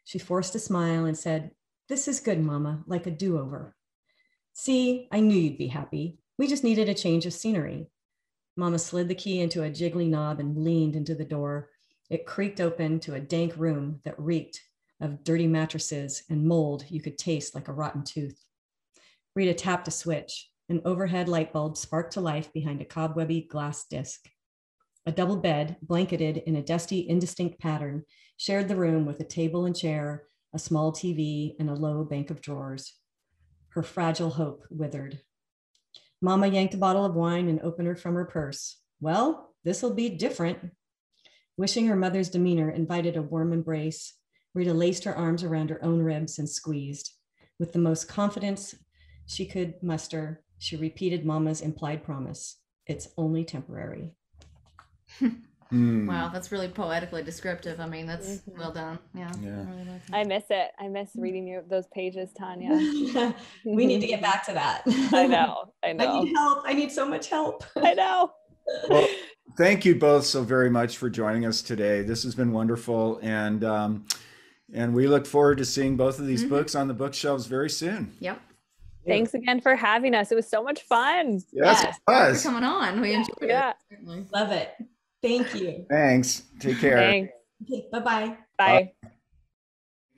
Speaker 4: She forced a smile and said, This is good, Mama, like a do over. See, I knew you'd be happy. We just needed a change of scenery. Mama slid the key into a jiggly knob and leaned into the door. It creaked open to a dank room that reeked of dirty mattresses and mold you could taste like a rotten tooth. Rita tapped a switch. An overhead light bulb sparked to life behind a cobwebby glass disc. A double bed, blanketed in a dusty, indistinct pattern, shared the room with a table and chair, a small TV, and a low bank of drawers. Her fragile hope withered. Mama yanked a bottle of wine and opened from her purse. Well, this'll be different. Wishing her mother's demeanor invited a warm embrace, Rita laced her arms around her own ribs and squeezed. With the most confidence she could muster, she repeated Mama's implied promise it's only temporary.
Speaker 1: Mm. Wow, that's really poetically descriptive. I mean, that's mm-hmm. well done. Yeah.
Speaker 3: yeah. I, really I, miss it. I miss reading you those pages, Tanya. [LAUGHS]
Speaker 4: we need to get back to that. [LAUGHS]
Speaker 3: I know. I know.
Speaker 4: I need help. I need so much help. [LAUGHS]
Speaker 3: I know.
Speaker 2: well, thank you both so very much for joining us today. This has been wonderful, and um, and we look forward to seeing both of these mm-hmm. books on the bookshelves very soon.
Speaker 1: Yep.
Speaker 3: Thanks again for having us. It was so much fun.
Speaker 2: Yes, yes. it was.
Speaker 1: coming on. We enjoyed
Speaker 3: yeah.
Speaker 4: it. Love it. Thank you.
Speaker 2: Thanks. Take care.
Speaker 3: Thanks.
Speaker 4: Okay, bye-bye.
Speaker 3: Bye. Bye.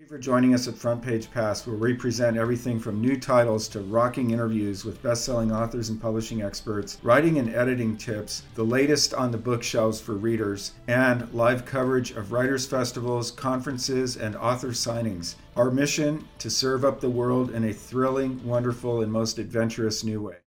Speaker 2: For joining us at Front Page Pass, where we present everything from new titles to rocking interviews with best selling authors and publishing experts, writing and editing tips, the latest on the bookshelves for readers, and live coverage of writers' festivals, conferences, and author signings. Our mission to serve up the world in a thrilling, wonderful, and most adventurous new way.